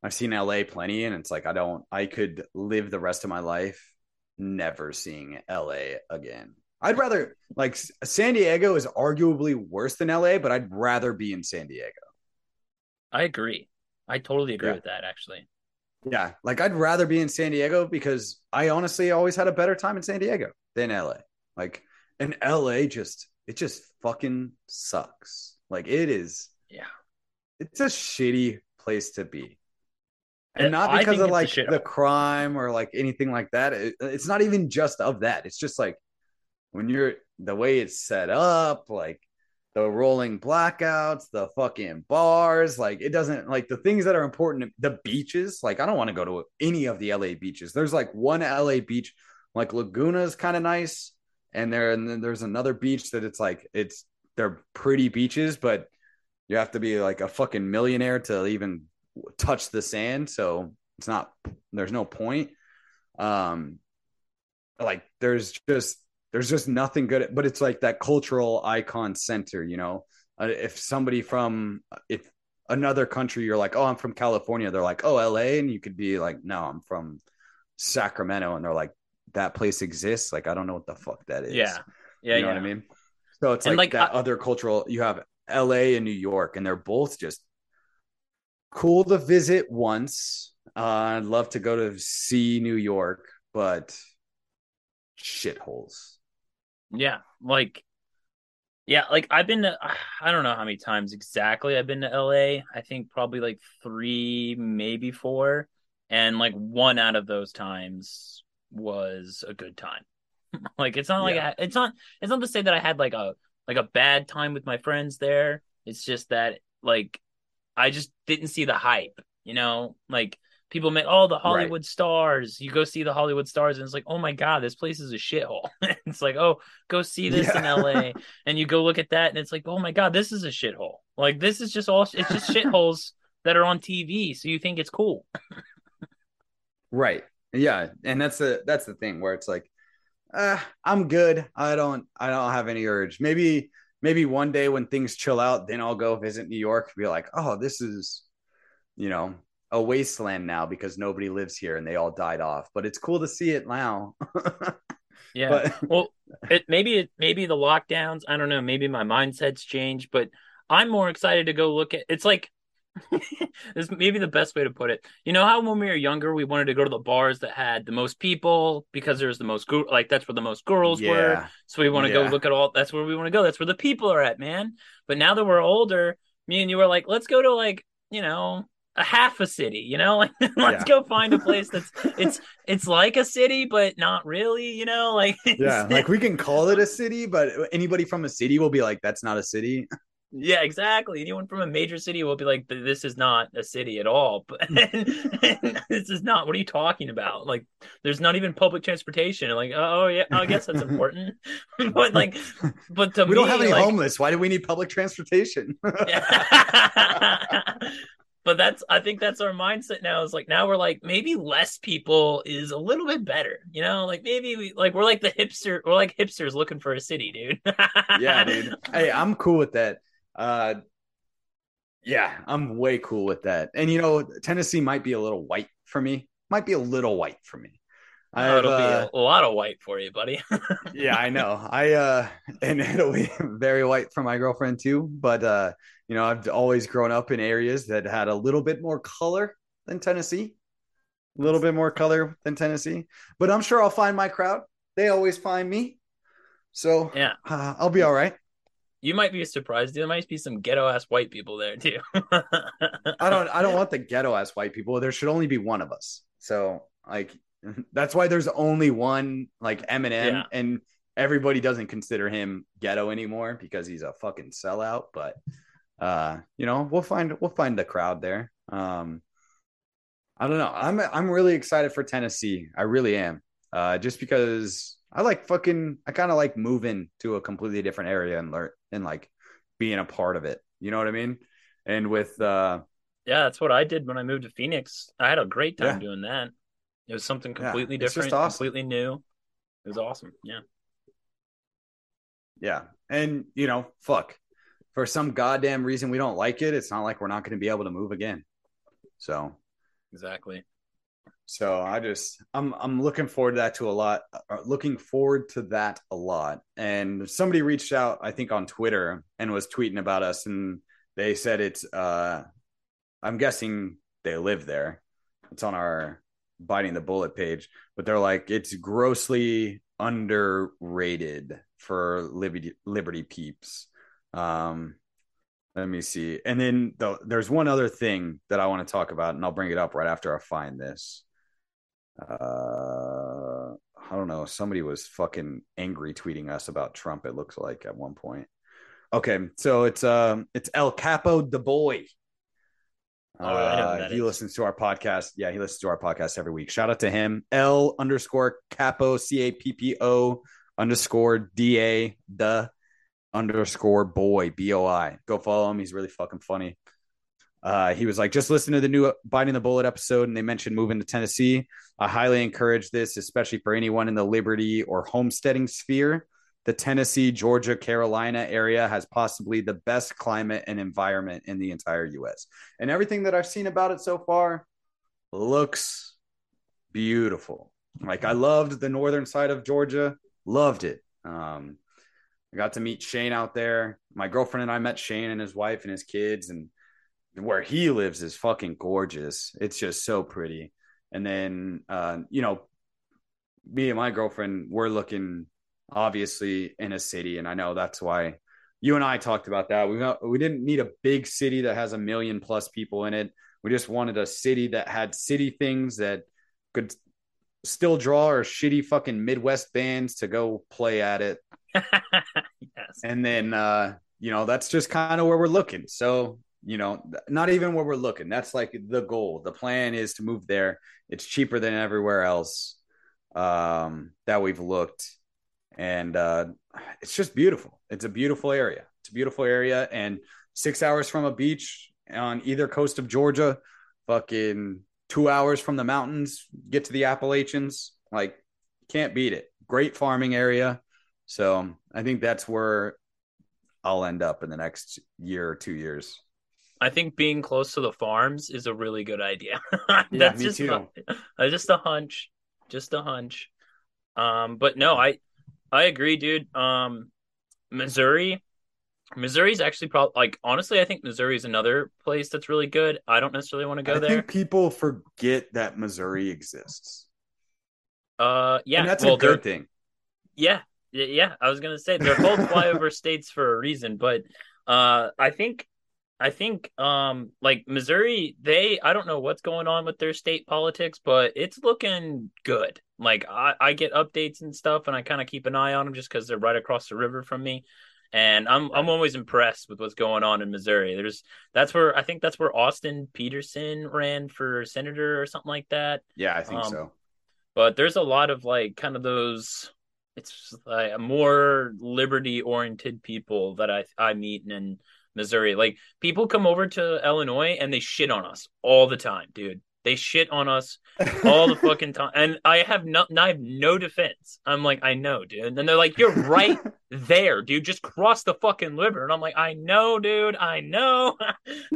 I've seen LA plenty, and it's like I don't. I could live the rest of my life never seeing LA again. I'd rather like San Diego is arguably worse than LA, but I'd rather be in San Diego. I agree. I totally agree Yeah. with that. Actually, Yeah, like I'd rather be in San Diego because I honestly always had a better time in San Diego than LA. Like, and LA just it just fucking sucks. Like it is, yeah. it's a shitty place to be, and And not because of like the crime or like anything like that. It- it's not even just of that. It's just like when you're the way it's set up, like the rolling blackouts, the fucking bars, like it doesn't like the things that are important. The beaches, like I don't want to go to any of the LA beaches. There's like one LA beach, like Laguna is kind of nice, and there and then there's another beach that it's like it's they're pretty beaches, but you have to be like a fucking millionaire to even touch the sand. So it's not there's no point. Um, like there's just there's just nothing good at, but it's like that cultural icon center you know? Uh, if somebody from if another country you're like oh i'm from california they're like oh la and you could be like no i'm from sacramento. And they're like that place exists? Like i don't know what the fuck that is. Yeah, yeah, you know yeah. what i mean? So it's like, like, that I- other cultural you have la and new york and they're both just cool to visit once. Uh, i'd love to go to see new york but shitholes Yeah, like yeah, like I've been to I don't know how many times exactly I've been to LA. I think probably like 3, maybe 4, and like one out of those times was a good time. like it's not like Yeah. I, it's not it's not to say that I had like a like a bad time with my friends there. It's just that like I just didn't see the hype, you know? Like people make oh the Hollywood stars. You go see the Hollywood stars and it's like, "Oh my god, this place is a shithole." it's like, "Oh, go see this in LA." And you go look at that and it's like, "Oh my god, this is a shithole." Like this is just all it's just shitholes that are on TV, so you think it's cool. Right. Yeah, and that's the that's the thing where it's like, uh, I'm good. I don't I don't have any urge. Maybe maybe one day when things chill out, then I'll go visit New York. Be like, oh, this is, you know, a wasteland now because nobody lives here and they all died off. But it's cool to see it now. Yeah. But- well, it maybe it maybe the lockdowns. I don't know. Maybe my mindset's changed, but I'm more excited to go look at. It's like this maybe the best way to put it. You know how when we were younger, we wanted to go to the bars that had the most people because there's the most like that's where the most girls were. So we want to go look at all. That's where we want to go. That's where the people are at, man. But now that we're older, me and you were like, let's go to like you know a half a city. You know, like let's Yeah. go find a place that's it's it's like a city, but not really. You know, like Yeah, like we can call it a city, but anybody from a city will be like, that's not a city. Yeah, exactly. Anyone from a major city will be like, "This is not a city at all." But this is not. What are you talking about? Like, there's not even public transportation. Like, oh yeah, I guess that's important. but like, but to we me, don't have any like, homeless. Why do we need public transportation? But that's I think that's our mindset now. Is like now we're like maybe less people is a little bit better. You know, like maybe we like we're like the hipster. We're like hipsters looking for a city, dude. yeah, dude. Hey, I'm cool with that. Uh, yeah, I'm way cool with that. And you know, Tennessee might be a little white for me. Might be a little white for me. Oh, it'll uh, be a, a lot of white for you, buddy. yeah, I know. I uh and it'll be very white for my girlfriend too. But uh, you know, I've always grown up in areas that had a little bit more color than Tennessee. A little bit more color than Tennessee. But I'm sure I'll find my crowd. They always find me. So yeah, uh, I'll be all right. You might be surprised. There might be some ghetto ass white people there too. I don't I don't want the ghetto ass white people. There should only be one of us. So like that's why there's only one like Eminem Yeah. and everybody doesn't consider him ghetto anymore because he's a fucking sellout. But uh, you know, we'll find we'll find the crowd there. Um I don't know. I'm I'm really excited for Tennessee. I really am. Uh just because I like fucking I kind of like moving to a completely different area and learn and like being a part of it. You know what I mean? And with uh yeah, that's what I did when I moved to Phoenix. I had a great time Yeah. doing that. It was something completely just different, awesome. completely new. It was awesome. Yeah. Yeah. And, you know, fuck. For some goddamn reason we don't like it, it's not like we're not going to be able to move again. So, Exactly. so I just I'm I'm looking forward to that to a lot. uh, Looking forward to that a lot. And somebody reached out I think on Twitter and was tweeting about us and they said it's uh I'm guessing they live there. It's on our biting the bullet page, but they're like it's grossly underrated for Liberty Liberty peeps. Um let me see. And then the, there's one other thing that I want to talk about, and I'll bring it up right after I find this. Uh, I don't know. Somebody was fucking angry tweeting us about Trump. It looks like at one point. Okay, so it's um it's El Capo the boy. Oh, Uh, he is. listens to our podcast. Yeah, he listens to our podcast every week. Shout out to him. L underscore Capo C A P P O underscore D A the underscore boy B O I. Go follow him. He's really fucking funny. Uh, he was like, just listen to the new Biting the Bullet episode, and they mentioned moving to Tennessee. I highly encourage this, especially for anyone in the Liberty or homesteading sphere. The Tennessee, Georgia, Carolina area has possibly the best climate and environment in the entire U.S. And everything that I've seen about it so far looks beautiful. Like I loved the northern side of Georgia, loved it. Um, I got to meet Shane out there. My girlfriend and I met Shane and his wife and his kids, and where he lives is fucking gorgeous. It's just so pretty. And then, uh, you know, me and my girlfriend, we're looking obviously in a city, and I know that's why you and I talked about that. We not, we didn't need a big city that has a million plus people in it. We just wanted a city that had city things that could still draw our shitty fucking Midwest bands to go play at it yes. and then uh you know that's just kind of where we're looking. So you know not even where we're looking. That's like the goal. The plan is to move there. It's cheaper than everywhere else um that we've looked. And uh it's just beautiful. It's a beautiful area. It's a beautiful area. And six hours from a beach on either coast of georgia fucking two hours from the mountains get to the appalachians like can't beat it. Great farming area so I think that's where I'll end up in the next year or two years. I think being close to the farms is a really good idea. Yeah, That's me just too. A, just a hunch, just a hunch. Um, but no, I I agree, dude. Um, Missouri, Missouri's actually probably like honestly, I think Missouri is another place that's really good. I don't necessarily want to go I there. think people forget that Missouri exists. Uh, yeah, and that's well, a good thing. Yeah, y- yeah. I was gonna say they're called flyover states for a reason, but uh, I think, I think, um, like Missouri, they I don't know what's going on with their state politics, but it's looking good. Like I, I get updates and stuff, and I kind of keep an eye on them just because they're right across the river from me. And I'm I'm always impressed with what's going on in Missouri. There's that's where I think that's where Austin Petersen ran for senator or something like that. Yeah, I think Um, so. But there's a lot of like kind of those it's like more liberty oriented people that I I meet in Missouri. Like people come over to Illinois and they shit on us all the time, dude. They shit on us all the fucking time, and I have no, I have no defense. I'm like, I know, dude, and they're like, you're right there, dude. Just cross the fucking river, and I'm like, I know, dude, I know.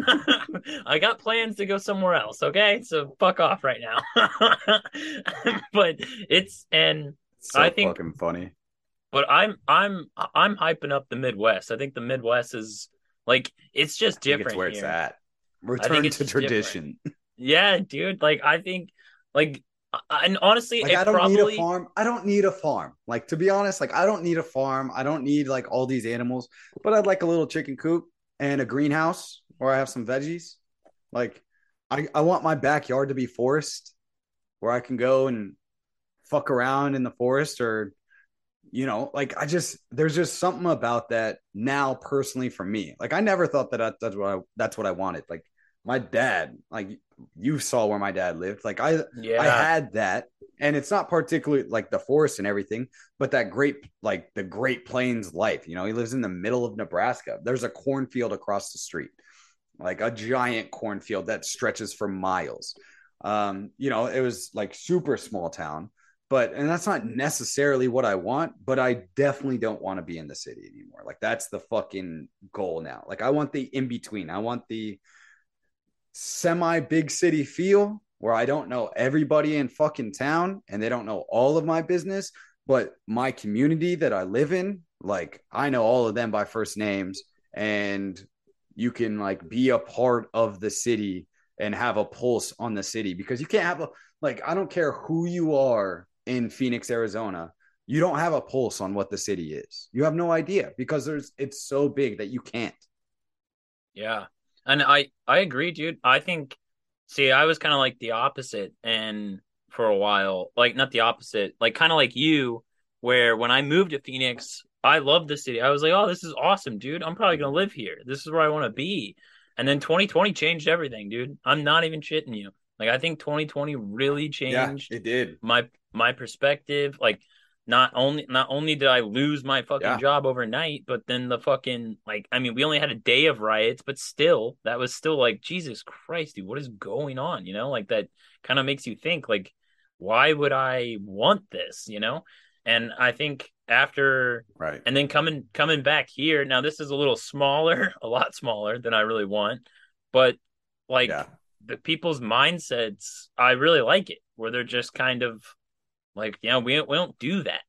I got plans to go somewhere else. Okay, so fuck off right now. but it's and so I think- fucking funny. but I'm I'm I'm hyping up the Midwest. I think the Midwest is like it's just different it's where here. it's at. Return it's to just different. tradition. Yeah, dude. Like I think like and honestly, Like I don't probably need a farm. I don't need a farm. Like to be honest, like I don't need a farm. I don't need like all these animals. But I'd like a little chicken coop and a greenhouse where I have some veggies. Like I, I want my backyard to be forest where I can go and fuck around in the forest or you know, like I just there's just something about that now personally for me. Like I never thought that I, that's what I that's what I wanted. Like my dad, like you saw where my dad lived. Like I yeah. I had that, and it's not particularly like the forest and everything, but that great, like the Great Plains life. You know, he lives in the middle of Nebraska. There's a cornfield across the street, like a giant cornfield that stretches for miles. Um, you know, it was like super small town, but and that's not necessarily what I want, but I definitely don't want to be in the city anymore. Like that's the fucking goal now. Like I want the in between. I want the semi big city feel where I don't know everybody in fucking town and they don't know all of my business, but my community that I live in, like I know all of them by first names and you can like be a part of the city and have a pulse on the city because you can't have a like I don't care who you are in Phoenix, Arizona, you don't have a pulse on what the city is. You have no idea because there's it's so big that you can't. Yeah. And I I agree, dude. I think see, I was kind of like the opposite and for a while, like not the opposite, like kind of like you where when I moved to Phoenix, I loved the city. I was like, "Oh, this is awesome, dude. I'm probably going to live here. This is where I want to be." And then 2020 changed everything, dude. I'm not even shitting you. Like I think 2020 really changed Yeah, it did. my my perspective like not only not only did I lose my fucking Yeah. job overnight, but then the fucking like I mean we only had a day of riots, but still that was still like Jesus Christ, dude, what is going on? You know, like that kind of makes you think like why would I want this, you know? And I think after Right. and then coming coming back here, now this is a little smaller, a lot smaller than I really want, but like yeah. the people's mindsets i really like it where they're just kind of like you know we don't, we don't do that.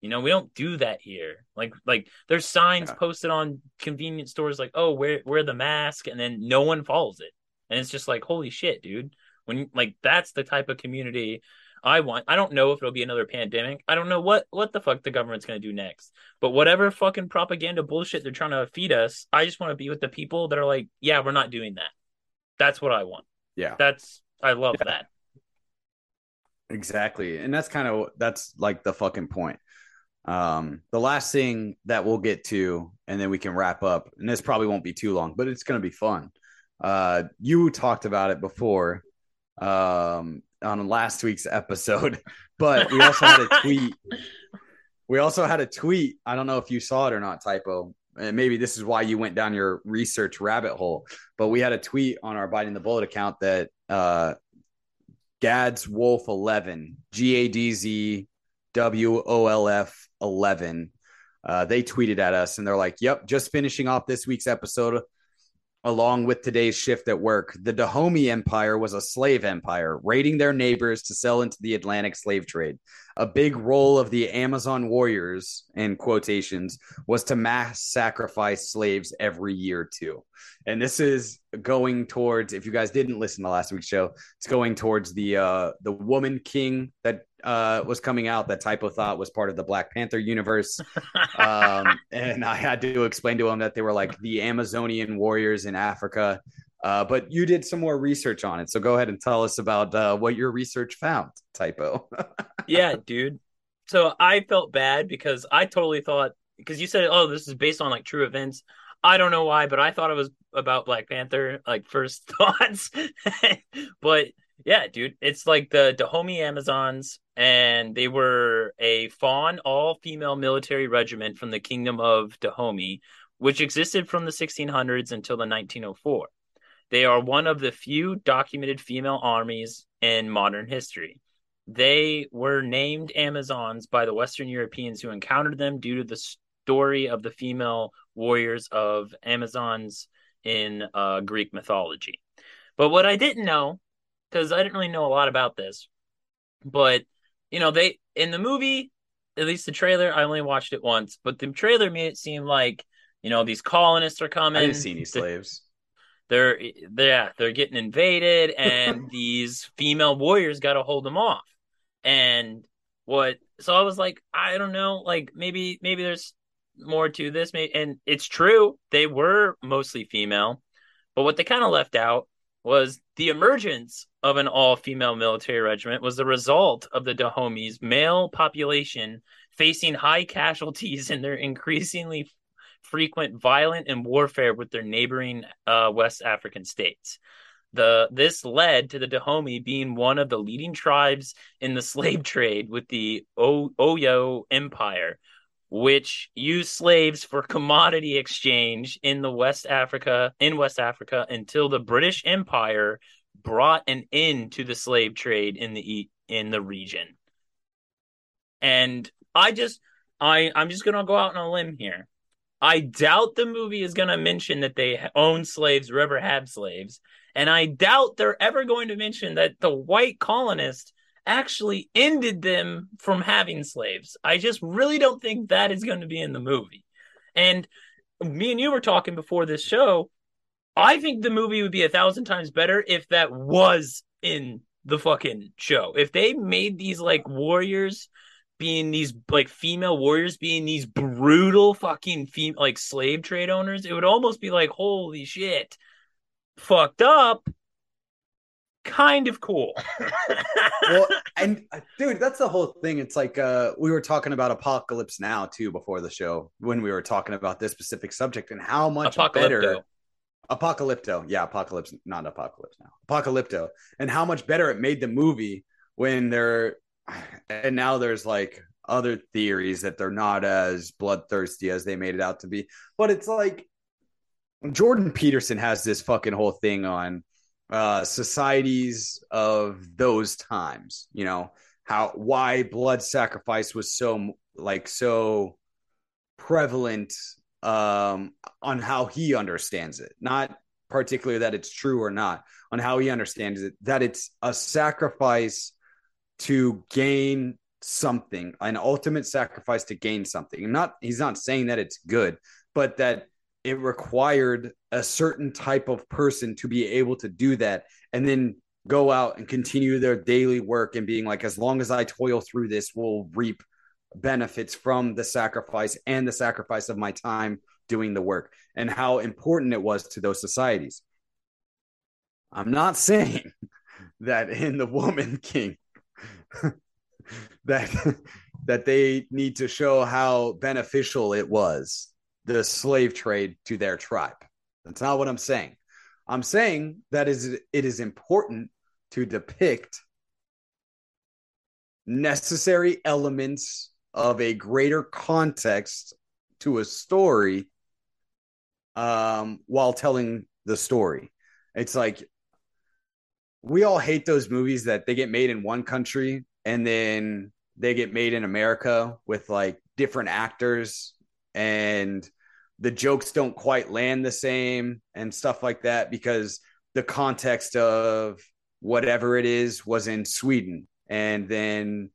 You know we don't do that here. Like like there's signs Yeah. posted on convenience stores like oh wear wear the mask and then no one follows it. And it's just like holy shit dude. When like that's the type of community i want. I don't know if it'll be another pandemic. I don't know what what the fuck the government's going to do next. But whatever fucking propaganda bullshit they're trying to feed us i just want to be with the people that are like yeah we're not doing that. That's what i want. Yeah. that's I love that. Exactly. And that's kind of that's like the fucking point. Um, the last thing that we'll get to, and then we can wrap up, and this probably won't be too long, but it's gonna be fun. Uh, you talked about it before um on last week's episode, but we also had a tweet. We also had a tweet. I don't know if you saw it or not, typo. And maybe this is why you went down your research rabbit hole. But we had a tweet on our biting the bullet account that uh Gad's Wolf 11, G A D Z W O L F 11. Uh, they tweeted at us and they're like, Yep, just finishing off this week's episode along with today's shift at work. The Dahomey Empire was a slave empire, raiding their neighbors to sell into the Atlantic slave trade. A big role of the Amazon warriors, in quotations, was to mass sacrifice slaves every year, too. And this is going towards, if you guys didn't listen to last week's show, it's going towards the uh the woman king that uh was coming out that typo thought was part of the Black Panther universe. um and I had to explain to him that they were like the Amazonian warriors in Africa. Uh, but you did some more research on it. So go ahead and tell us about uh, what your research found, typo. yeah, dude. So I felt bad because I totally thought because you said, oh, this is based on like true events. I don't know why, but I thought it was about Black Panther, like first thoughts. but yeah, dude, it's like the Dahomey Amazons, and they were a Fon all female military regiment from the Kingdom of Dahomey, which existed from the 1600s until the 1904. They are one of the few documented female armies in modern history. They were named Amazons by the Western Europeans who encountered them due to the story of the female warriors of Amazons in uh, Greek mythology. But what I didn't know, because I didn't really know a lot about this, but you know, they in the movie, at least the trailer, I only watched it once, but the trailer made it seem like you know these colonists are coming. I didn't see any slaves. They're, they're yeah, they're getting invaded, and these female warriors got to hold them off. And what? So I was like, I don't know, like maybe maybe there's more to this, and it's true they were mostly female, but what they kind of left out was the emergence of an all-female military regiment was the result of the Dahomey's male population facing high casualties in their increasingly frequent violent and warfare with their neighboring uh, West African states. The this led to the Dahomey being one of the leading tribes in the slave trade with the o- Oyo Empire, which used slaves for commodity exchange in the West Africa in West Africa until the British Empire brought an end to the slave trade in the in the region. And I just I I'm just going to go out on a limb here. I doubt the movie is going to mention that they own slaves or ever have slaves. And I doubt they're ever going to mention that the white colonists actually ended them from having slaves. I just really don't think that is going to be in the movie. And me and you were talking before this show. I think the movie would be a thousand times better if that was in the fucking show. If they made these like warriors being these like female warriors being these brutal fucking fem- like slave trade owners, it would almost be like holy shit, fucked up, kind of cool. well, and uh, dude, that's the whole thing. It's like uh, we were talking about Apocalypse Now too before the show when we were talking about this specific subject and how much Apocalypto. better Apocalypto, yeah, Apocalypse, not Apocalypse Now, Apocalypto, and how much better it made the movie when they're and now there's like other theories that they're not as bloodthirsty as they made it out to be. But it's like Jordan Peterson has this fucking whole thing on uh, societies of those times. You know how why blood sacrifice was so like so prevalent um, on how he understands it, not particularly that it's true or not, on how he understands it. That it's a sacrifice to gain something, an ultimate sacrifice to gain something. not he's not saying that it's good, but that it required a certain type of person to be able to do that and then go out and continue their daily work and being like as long as i toil through this we'll reap benefits from the sacrifice and the sacrifice of my time doing the work and how important it was to those societies. I'm not saying that in the woman king that that they need to show how beneficial it was the slave trade to their tribe. That's not what I'm saying. I'm saying that is it is important to depict necessary elements of a greater context to a story um, while telling the story. It's like we all hate those movies that they get made in one country and then they get made in America with like different actors and the jokes don't quite land the same and stuff like that because the context of whatever it is was in Sweden. And then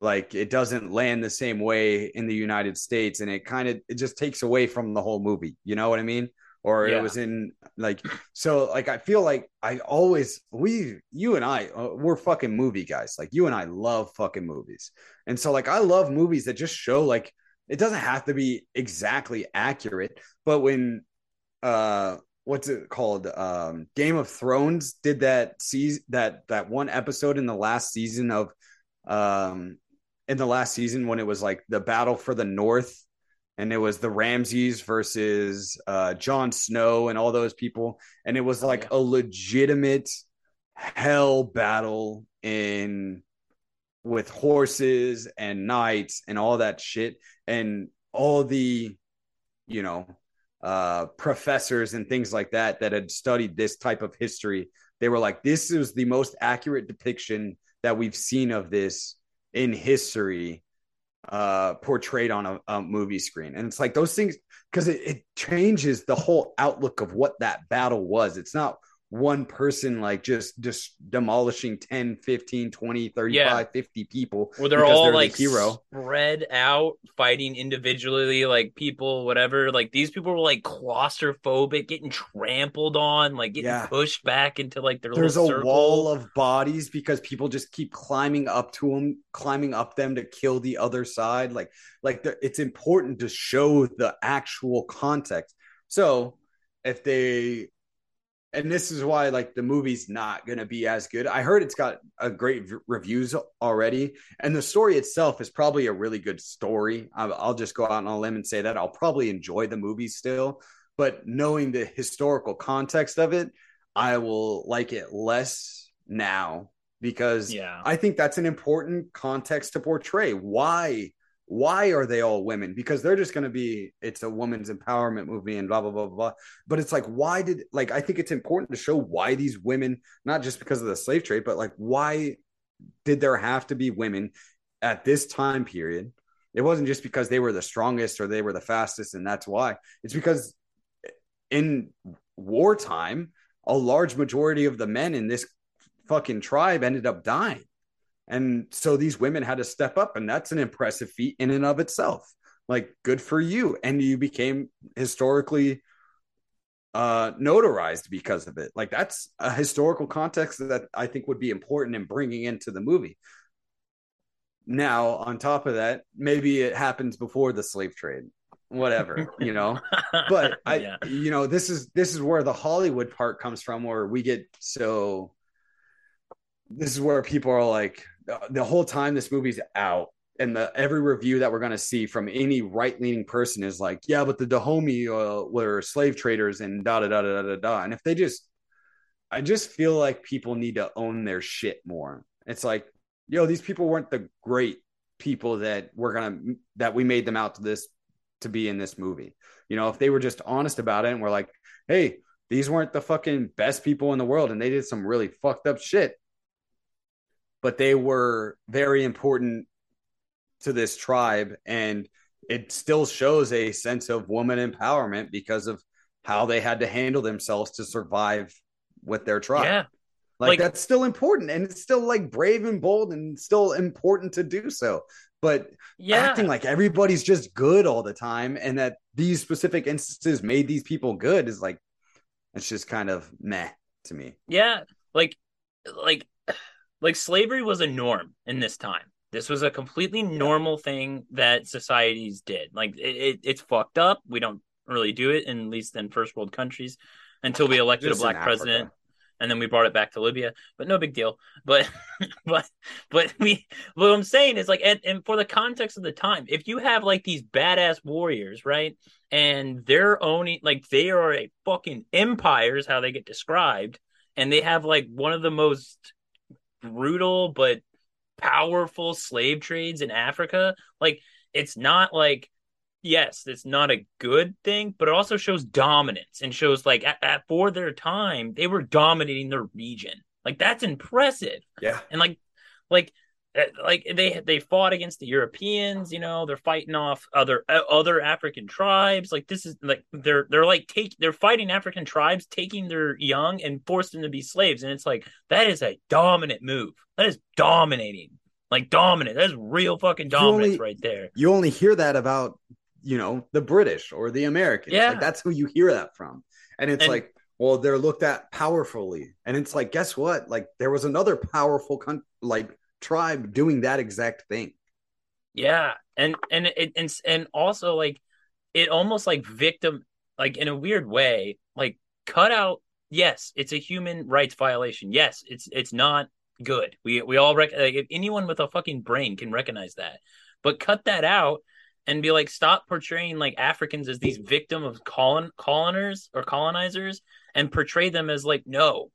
like it doesn't land the same way in the United States. And it kind of it just takes away from the whole movie. You know what I mean? Or yeah. it was in like so like I feel like I always we you and I uh, we're fucking movie guys. Like you and I love fucking movies. And so like I love movies that just show like it doesn't have to be exactly accurate, but when uh what's it called? Um Game of Thrones did that season that that one episode in the last season of um in the last season when it was like the battle for the north and it was the Ramses versus uh, Jon Snow and all those people, and it was like a legitimate hell battle in with horses and knights and all that shit, and all the you know uh, professors and things like that that had studied this type of history. They were like, "This is the most accurate depiction that we've seen of this in history." uh portrayed on a, a, movie screen and it's like those things because it, it changes the whole outlook of what that battle was it's not one person like just just demolishing 10 15 20 35 yeah. 50 people where they're all they're like the hero spread out fighting individually like people whatever like these people were like claustrophobic getting trampled on like getting yeah. pushed back into like their there's a circle. wall of bodies because people just keep climbing up to them climbing up them to kill the other side like like the, it's important to show the actual context so if they and this is why like the movie's not going to be as good. I heard it's got a great v- reviews already, and the story itself is probably a really good story. I'll, I'll just go out on a limb and say that I'll probably enjoy the movie still, but knowing the historical context of it, I will like it less now because yeah. I think that's an important context to portray. Why why are they all women? Because they're just going to be, it's a woman's empowerment movie and blah, blah, blah, blah. But it's like, why did, like, I think it's important to show why these women, not just because of the slave trade, but like, why did there have to be women at this time period? It wasn't just because they were the strongest or they were the fastest, and that's why. It's because in wartime, a large majority of the men in this fucking tribe ended up dying and so these women had to step up, and that's an impressive feat in and of itself. Like, good for you. And you became historically uh notarized because of it. Like, that's a historical context that I think would be important in bringing into the movie. Now, on top of that, maybe it happens before the slave trade whatever you know but i yeah. you know this is this is where the hollywood part comes from where we get so this is where people are like the whole time this movie's out and the every review that we're going to see from any right-leaning person is like yeah but the dahomey uh, were slave traders and da da da da da da. And if they just i just feel like people need to own their shit more. It's like yo these people weren't the great people that we're gonna that we made them out to this to be in this movie. You know if they were just honest about it and we're like hey these weren't the fucking best people in the world and they did some really fucked up shit but they were very important to this tribe and it still shows a sense of woman empowerment because of how they had to handle themselves to survive with their tribe. Yeah. Like, like that's still important and it's still like brave and bold and still important to do so. But yeah. acting like everybody's just good all the time and that these specific instances made these people good is like it's just kind of meh to me. Yeah. Like like like slavery was a norm in this time. This was a completely normal thing that societies did. Like it, it, it's fucked up. We don't really do it, in, at least in first world countries, until we elected Just a black president, and then we brought it back to Libya. But no big deal. But but but we what I'm saying is like, and, and for the context of the time, if you have like these badass warriors, right, and they're owning like they are a fucking empire, is how they get described, and they have like one of the most brutal but powerful slave trades in Africa. Like it's not like yes, it's not a good thing, but it also shows dominance and shows like at, at, for their time they were dominating their region. Like that's impressive. Yeah. And like like like they they fought against the Europeans, you know, they're fighting off other uh, other African tribes. Like this is like they're they're like take they're fighting African tribes, taking their young and forced them to be slaves. And it's like that is a dominant move. That is dominating, like dominant. That's real fucking dominance only, right there. You only hear that about you know the British or the Americans. Yeah, like, that's who you hear that from. And it's and, like, well, they're looked at powerfully, and it's like, guess what? Like there was another powerful con- like tribe doing that exact thing. Yeah, and and it and and also like it almost like victim like in a weird way like cut out. Yes, it's a human rights violation. Yes, it's it's not good. We we all rec- like if anyone with a fucking brain can recognize that. But cut that out and be like, stop portraying like Africans as these victim of colon coloners or colonizers and portray them as like, no,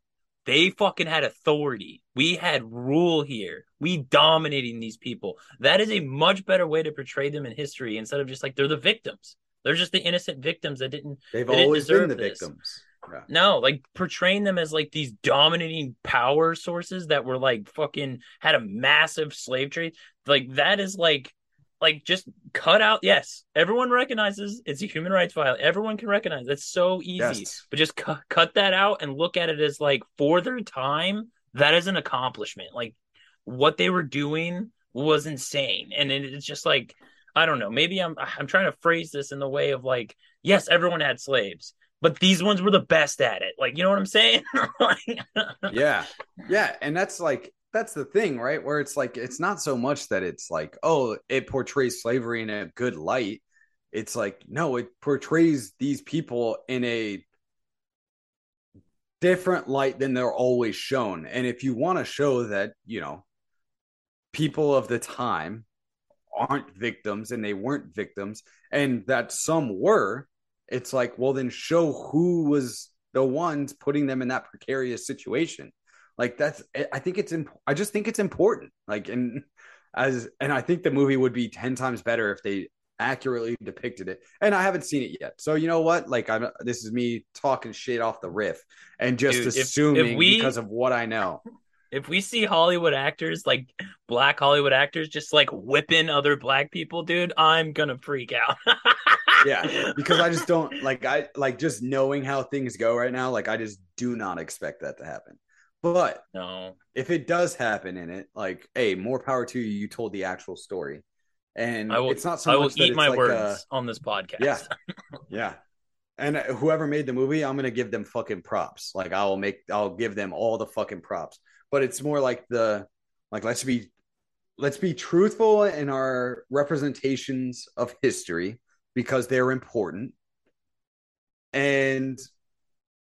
they fucking had authority. We had rule here. We dominating these people. That is a much better way to portray them in history instead of just like they're the victims. They're just the innocent victims that didn't. They've they didn't always been the this. victims. Yeah. No, like portraying them as like these dominating power sources that were like fucking had a massive slave trade. Like that is like like just cut out. Yes, everyone recognizes it's a human rights violation. Everyone can recognize that's so easy. Yes. But just cu- cut that out and look at it as like for their time, that is an accomplishment. Like what they were doing was insane, and it, it's just like I don't know. Maybe I'm I'm trying to phrase this in the way of like yes, everyone had slaves. But these ones were the best at it. Like, you know what I'm saying? Like- yeah yeah and that's like that's the thing right? Where it's like it's not so much that it's like oh it portrays slavery in a good light. It's like no it portrays these people in a different light than they're always shown. And if you want to show that you know people of the time aren't victims and they weren't victims and that some were it's like well then show who was the ones putting them in that precarious situation like that's i think it's imp- i just think it's important. Like and as and i think the movie would be 10 times better if they accurately depicted it. And i haven't seen it yet. So you know what? Like i'm this is me talking shit off the riff and just Dude, if- if assuming we- because of what i know. If we see Hollywood actors, like black Hollywood actors, just like whipping other black people, dude, I'm gonna freak out. yeah because i just don't like i like just knowing how things go right now like i just do not expect that to happen but no, if it does happen in it like hey more power to you you told the actual story and I will. it's not so I will eat my like words a- on this podcast. Yeah. yeah and uh, whoever made the movie i'm gonna give them fucking props like i'll make i'll give them all the fucking props but it's more like the like let's be let's be truthful in our representations of history because they're important and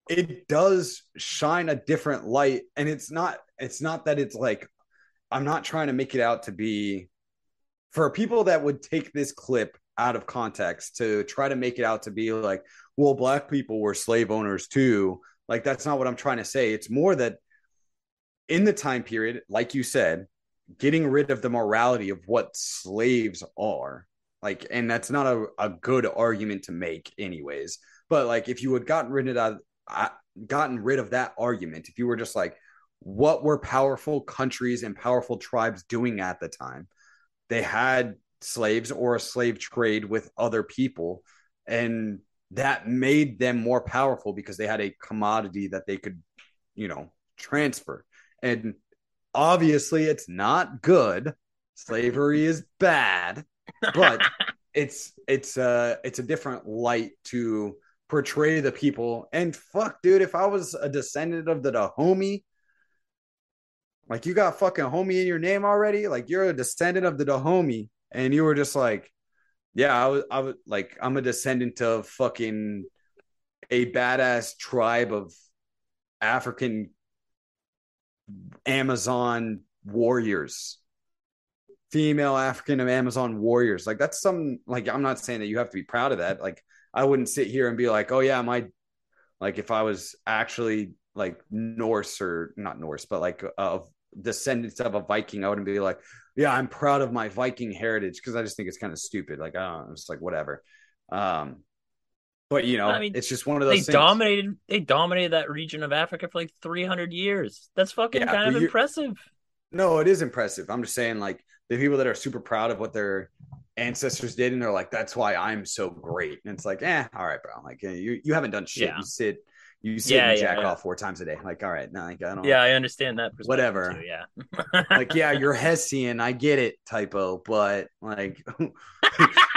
it does shine a different light. And it's not it's not that it's like i'm not trying to make it out to be for people that would take this clip out of context to try to make it out to be like well black people were slave owners too. Like that's not what i'm trying to say. It's more that in the time period like you said getting rid of the morality of what slaves are like and that's not a, a good argument to make anyways. But like if you had gotten rid of that uh, gotten rid of that argument. If you were just like what were powerful countries and powerful tribes doing at the time? They had slaves or a slave trade with other people and that made them more powerful because they had a commodity that they could you know transfer. And obviously it's not good. Slavery is bad but it's it's a it's a different light to portray the people. And fuck dude if i was a descendant of the Dahomey like you got fucking homie in your name already? Like you're a descendant of the Dahomey and you were just like yeah i was i was like i'm a descendant of fucking a badass tribe of african amazon warriors. Female african amazon warriors. Like that's some like i'm not saying that you have to be proud of that. Like i wouldn't sit here and be like oh yeah my like if i was actually like norse or not norse but like of descendants of a viking i wouldn't be like yeah i'm proud of my viking heritage because i just think it's kind of stupid like i don't know it's like whatever um but you know I mean, it's just one of they those things. dominated. They dominated that region of Africa for like 300 years. That's fucking Yeah, kind of impressive. No, it is impressive. I'm just saying, like the people that are super proud of what their ancestors did, and they're like, "That's why I'm so great." And it's like, eh, all right, bro. Like you, you haven't done shit. Yeah. You sit, you sit Yeah, and jack yeah. off four times a day. Like, all right, no, like I don't. Yeah, I understand that. perspective Whatever. too, yeah. Like, yeah, you're Hessian. I get it, typo, but like, you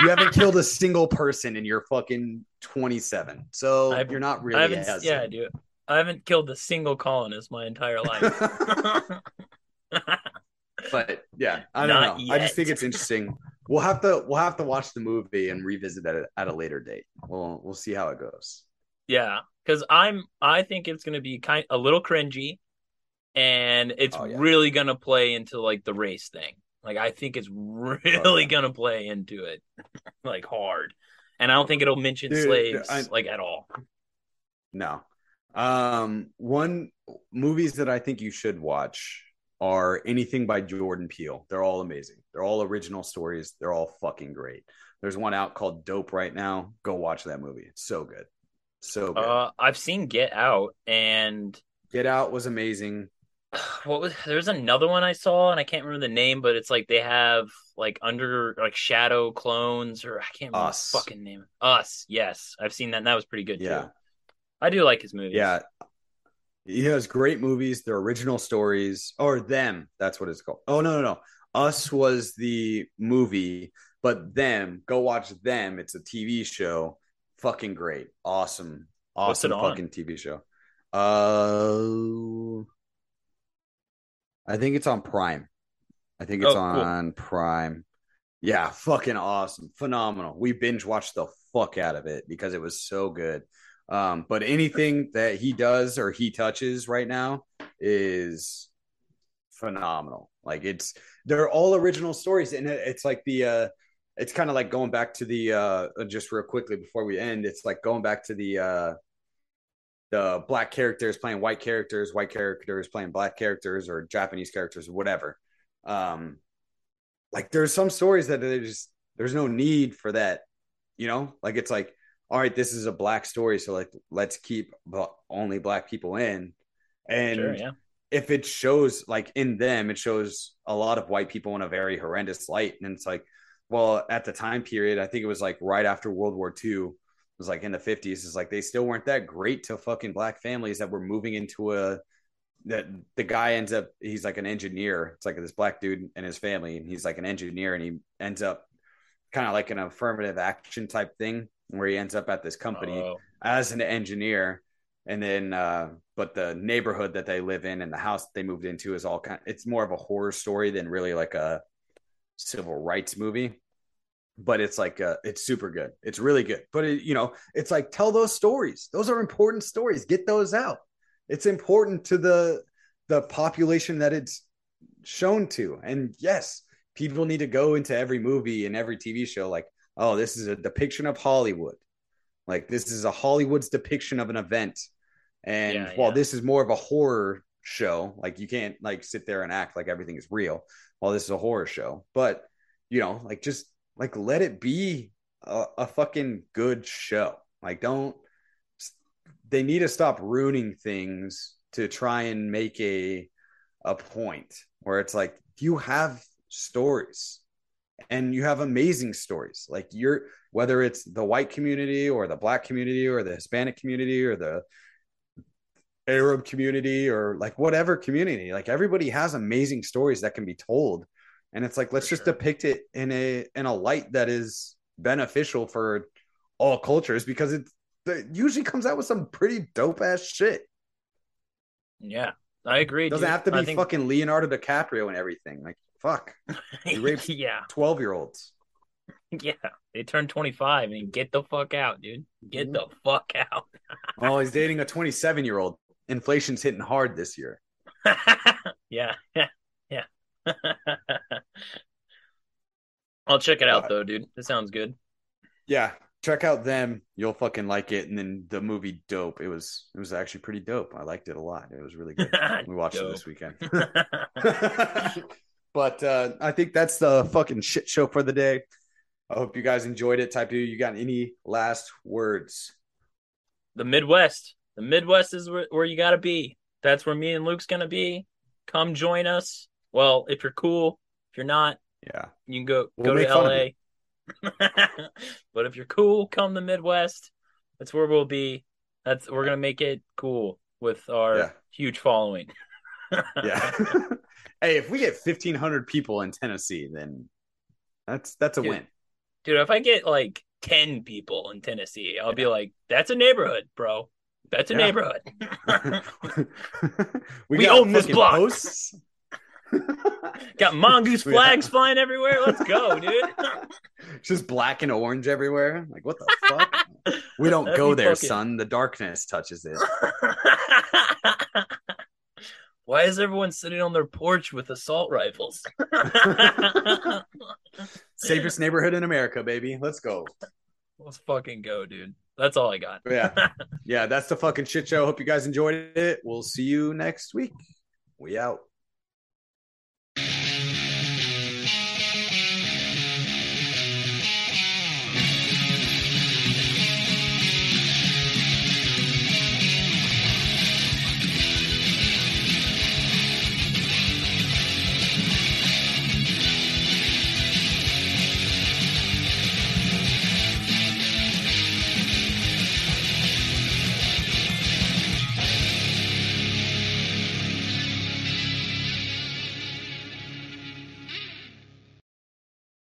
haven't killed a single person, and you're fucking 27. So I've- you're not I really haven't. Hessian. Yeah, dude. I haven't killed a single colonist my entire life. but yeah, I don't Not know. I just think it's interesting. We'll have to we'll have to watch the movie and revisit it at, a later date. We'll we'll see how it goes. yeah, because I'm. I think it's gonna be kind a little cringy, and it's Oh, yeah. really gonna play into like the race thing. Like I think it's really gonna play into it, like hard. And I don't think it'll mention Dude, slaves I- like at all. No. Um, one movies that I think you should watch are anything by Jordan Peele. They're all amazing. They're all original stories. They're all fucking great. There's one out called Nope right now. Go watch that movie. It's so good. So good. Uh, I've seen Get Out, and Get Out was amazing. what was there's another one I saw, and I can't remember the name, but it's like they have like under like shadow clones, or I can't remember Us. the fucking name. Us, yes, I've seen that. and That was pretty good Yeah. too. I do like his movies. Yeah. He has great movies. They're original stories, or them. That's what it's called. Oh no, no, no. Us was the movie, but them. Go watch them. It's a TV show. Fucking great. Awesome. Awesome fucking TV show. Uh, I think it's on Prime. I think it's Oh, cool. on Prime. Yeah, fucking awesome. Phenomenal. We binge watched the fuck out of it because it was so good. Um, but anything that he does or he touches right now is phenomenal. Like it's they're all original stories, and it- it's like the uh it's kind of like going back to the uh just real quickly before we end, it's like going back to the uh the black characters playing white characters, white characters playing black characters, or Japanese characters, or whatever. Um like there's some stories that there's there's no need for that, you know? Like it's like all right, this is a black story, so like let's keep only black people in. And sure, yeah. If it shows like in them, it shows a lot of white people in a very horrendous light. And it's like, well, at the time period, I think it was like right after World War II, it was like in the 50s, it's like they still weren't that great to fucking black families that were moving into a that the guy ends up he's like an engineer. It's like this black dude and his family, and he's like an engineer, and he ends up kind of like an affirmative action type thing where he ends up at this company Oh, as an engineer and then uh but the neighborhood that they live in and the house they moved into is all kind it's more of a horror story than really like a civil rights movie. But it's like uh it's super good. It's really good. But it, you know it's like tell those stories. Those are important stories. Get those out. It's important to the the population that it's shown to. And yes people need to go into every movie and every tv show like oh this is a depiction of hollywood. Like this is a hollywood's depiction of an event and Yeah, while yeah. this is more of a horror show like you can't like sit there and act like everything is real while this is a horror show. But you know like just like let it be a, a fucking good show. Like don't they need to stop ruining things to try and make a a point where it's like you have stories and you have amazing stories. Like you're whether it's the white community or the black community or the hispanic community or the arab community or like whatever community like everybody has amazing stories that can be told and it's like let's For just depict it in a in a light that is beneficial for all cultures because it, it usually comes out with some pretty dope ass shit yeah, I agree. it doesn't dude. have to be think- fucking leonardo dicaprio and everything like fuck he rapes- yeah, 12 year olds yeah. They turned twenty five and get the fuck out, dude. Get mm-hmm. the fuck out. oh he's dating a 27 year old inflation's hitting hard this year. Yeah, yeah, yeah. I'll check it out But- though, dude. That sounds good. yeah check out them. You'll fucking like it. And then the movie nope it was it was actually pretty dope. I liked it a lot. It was really good. We watched it this weekend. But uh i think that's the fucking shit show for the day. I hope you guys enjoyed it. Type 2 you got any last words? The Midwest. The Midwest is where, where you got to be. That's where me and Luke's going to be. Come join us. Well, if you're cool, if you're not, yeah you can go We'll go to LA. but if you're cool, come to Midwest. That's where we'll be. That's we're going to make it cool with our Yeah. huge following. yeah hey if we get 1500 people in tennessee then that's that's a Dude. win Dude, if I get like 10 people in Tennessee, I'll be like, that's a neighborhood, bro. That's a Yeah. neighborhood. we, We own this block. posts Got mongoose flags have- flying everywhere. Let's go, dude. just black and orange everywhere. Like, what the fuck? We don't That'd go there, fucking- son. The darkness touches it. Why is everyone sitting on their porch with assault rifles? Safest neighborhood in America, baby. Let's go. Let's fucking go, dude. That's all I got. Yeah. Yeah, that's the fucking shit show. Hope you guys enjoyed it. We'll see you next week. We out.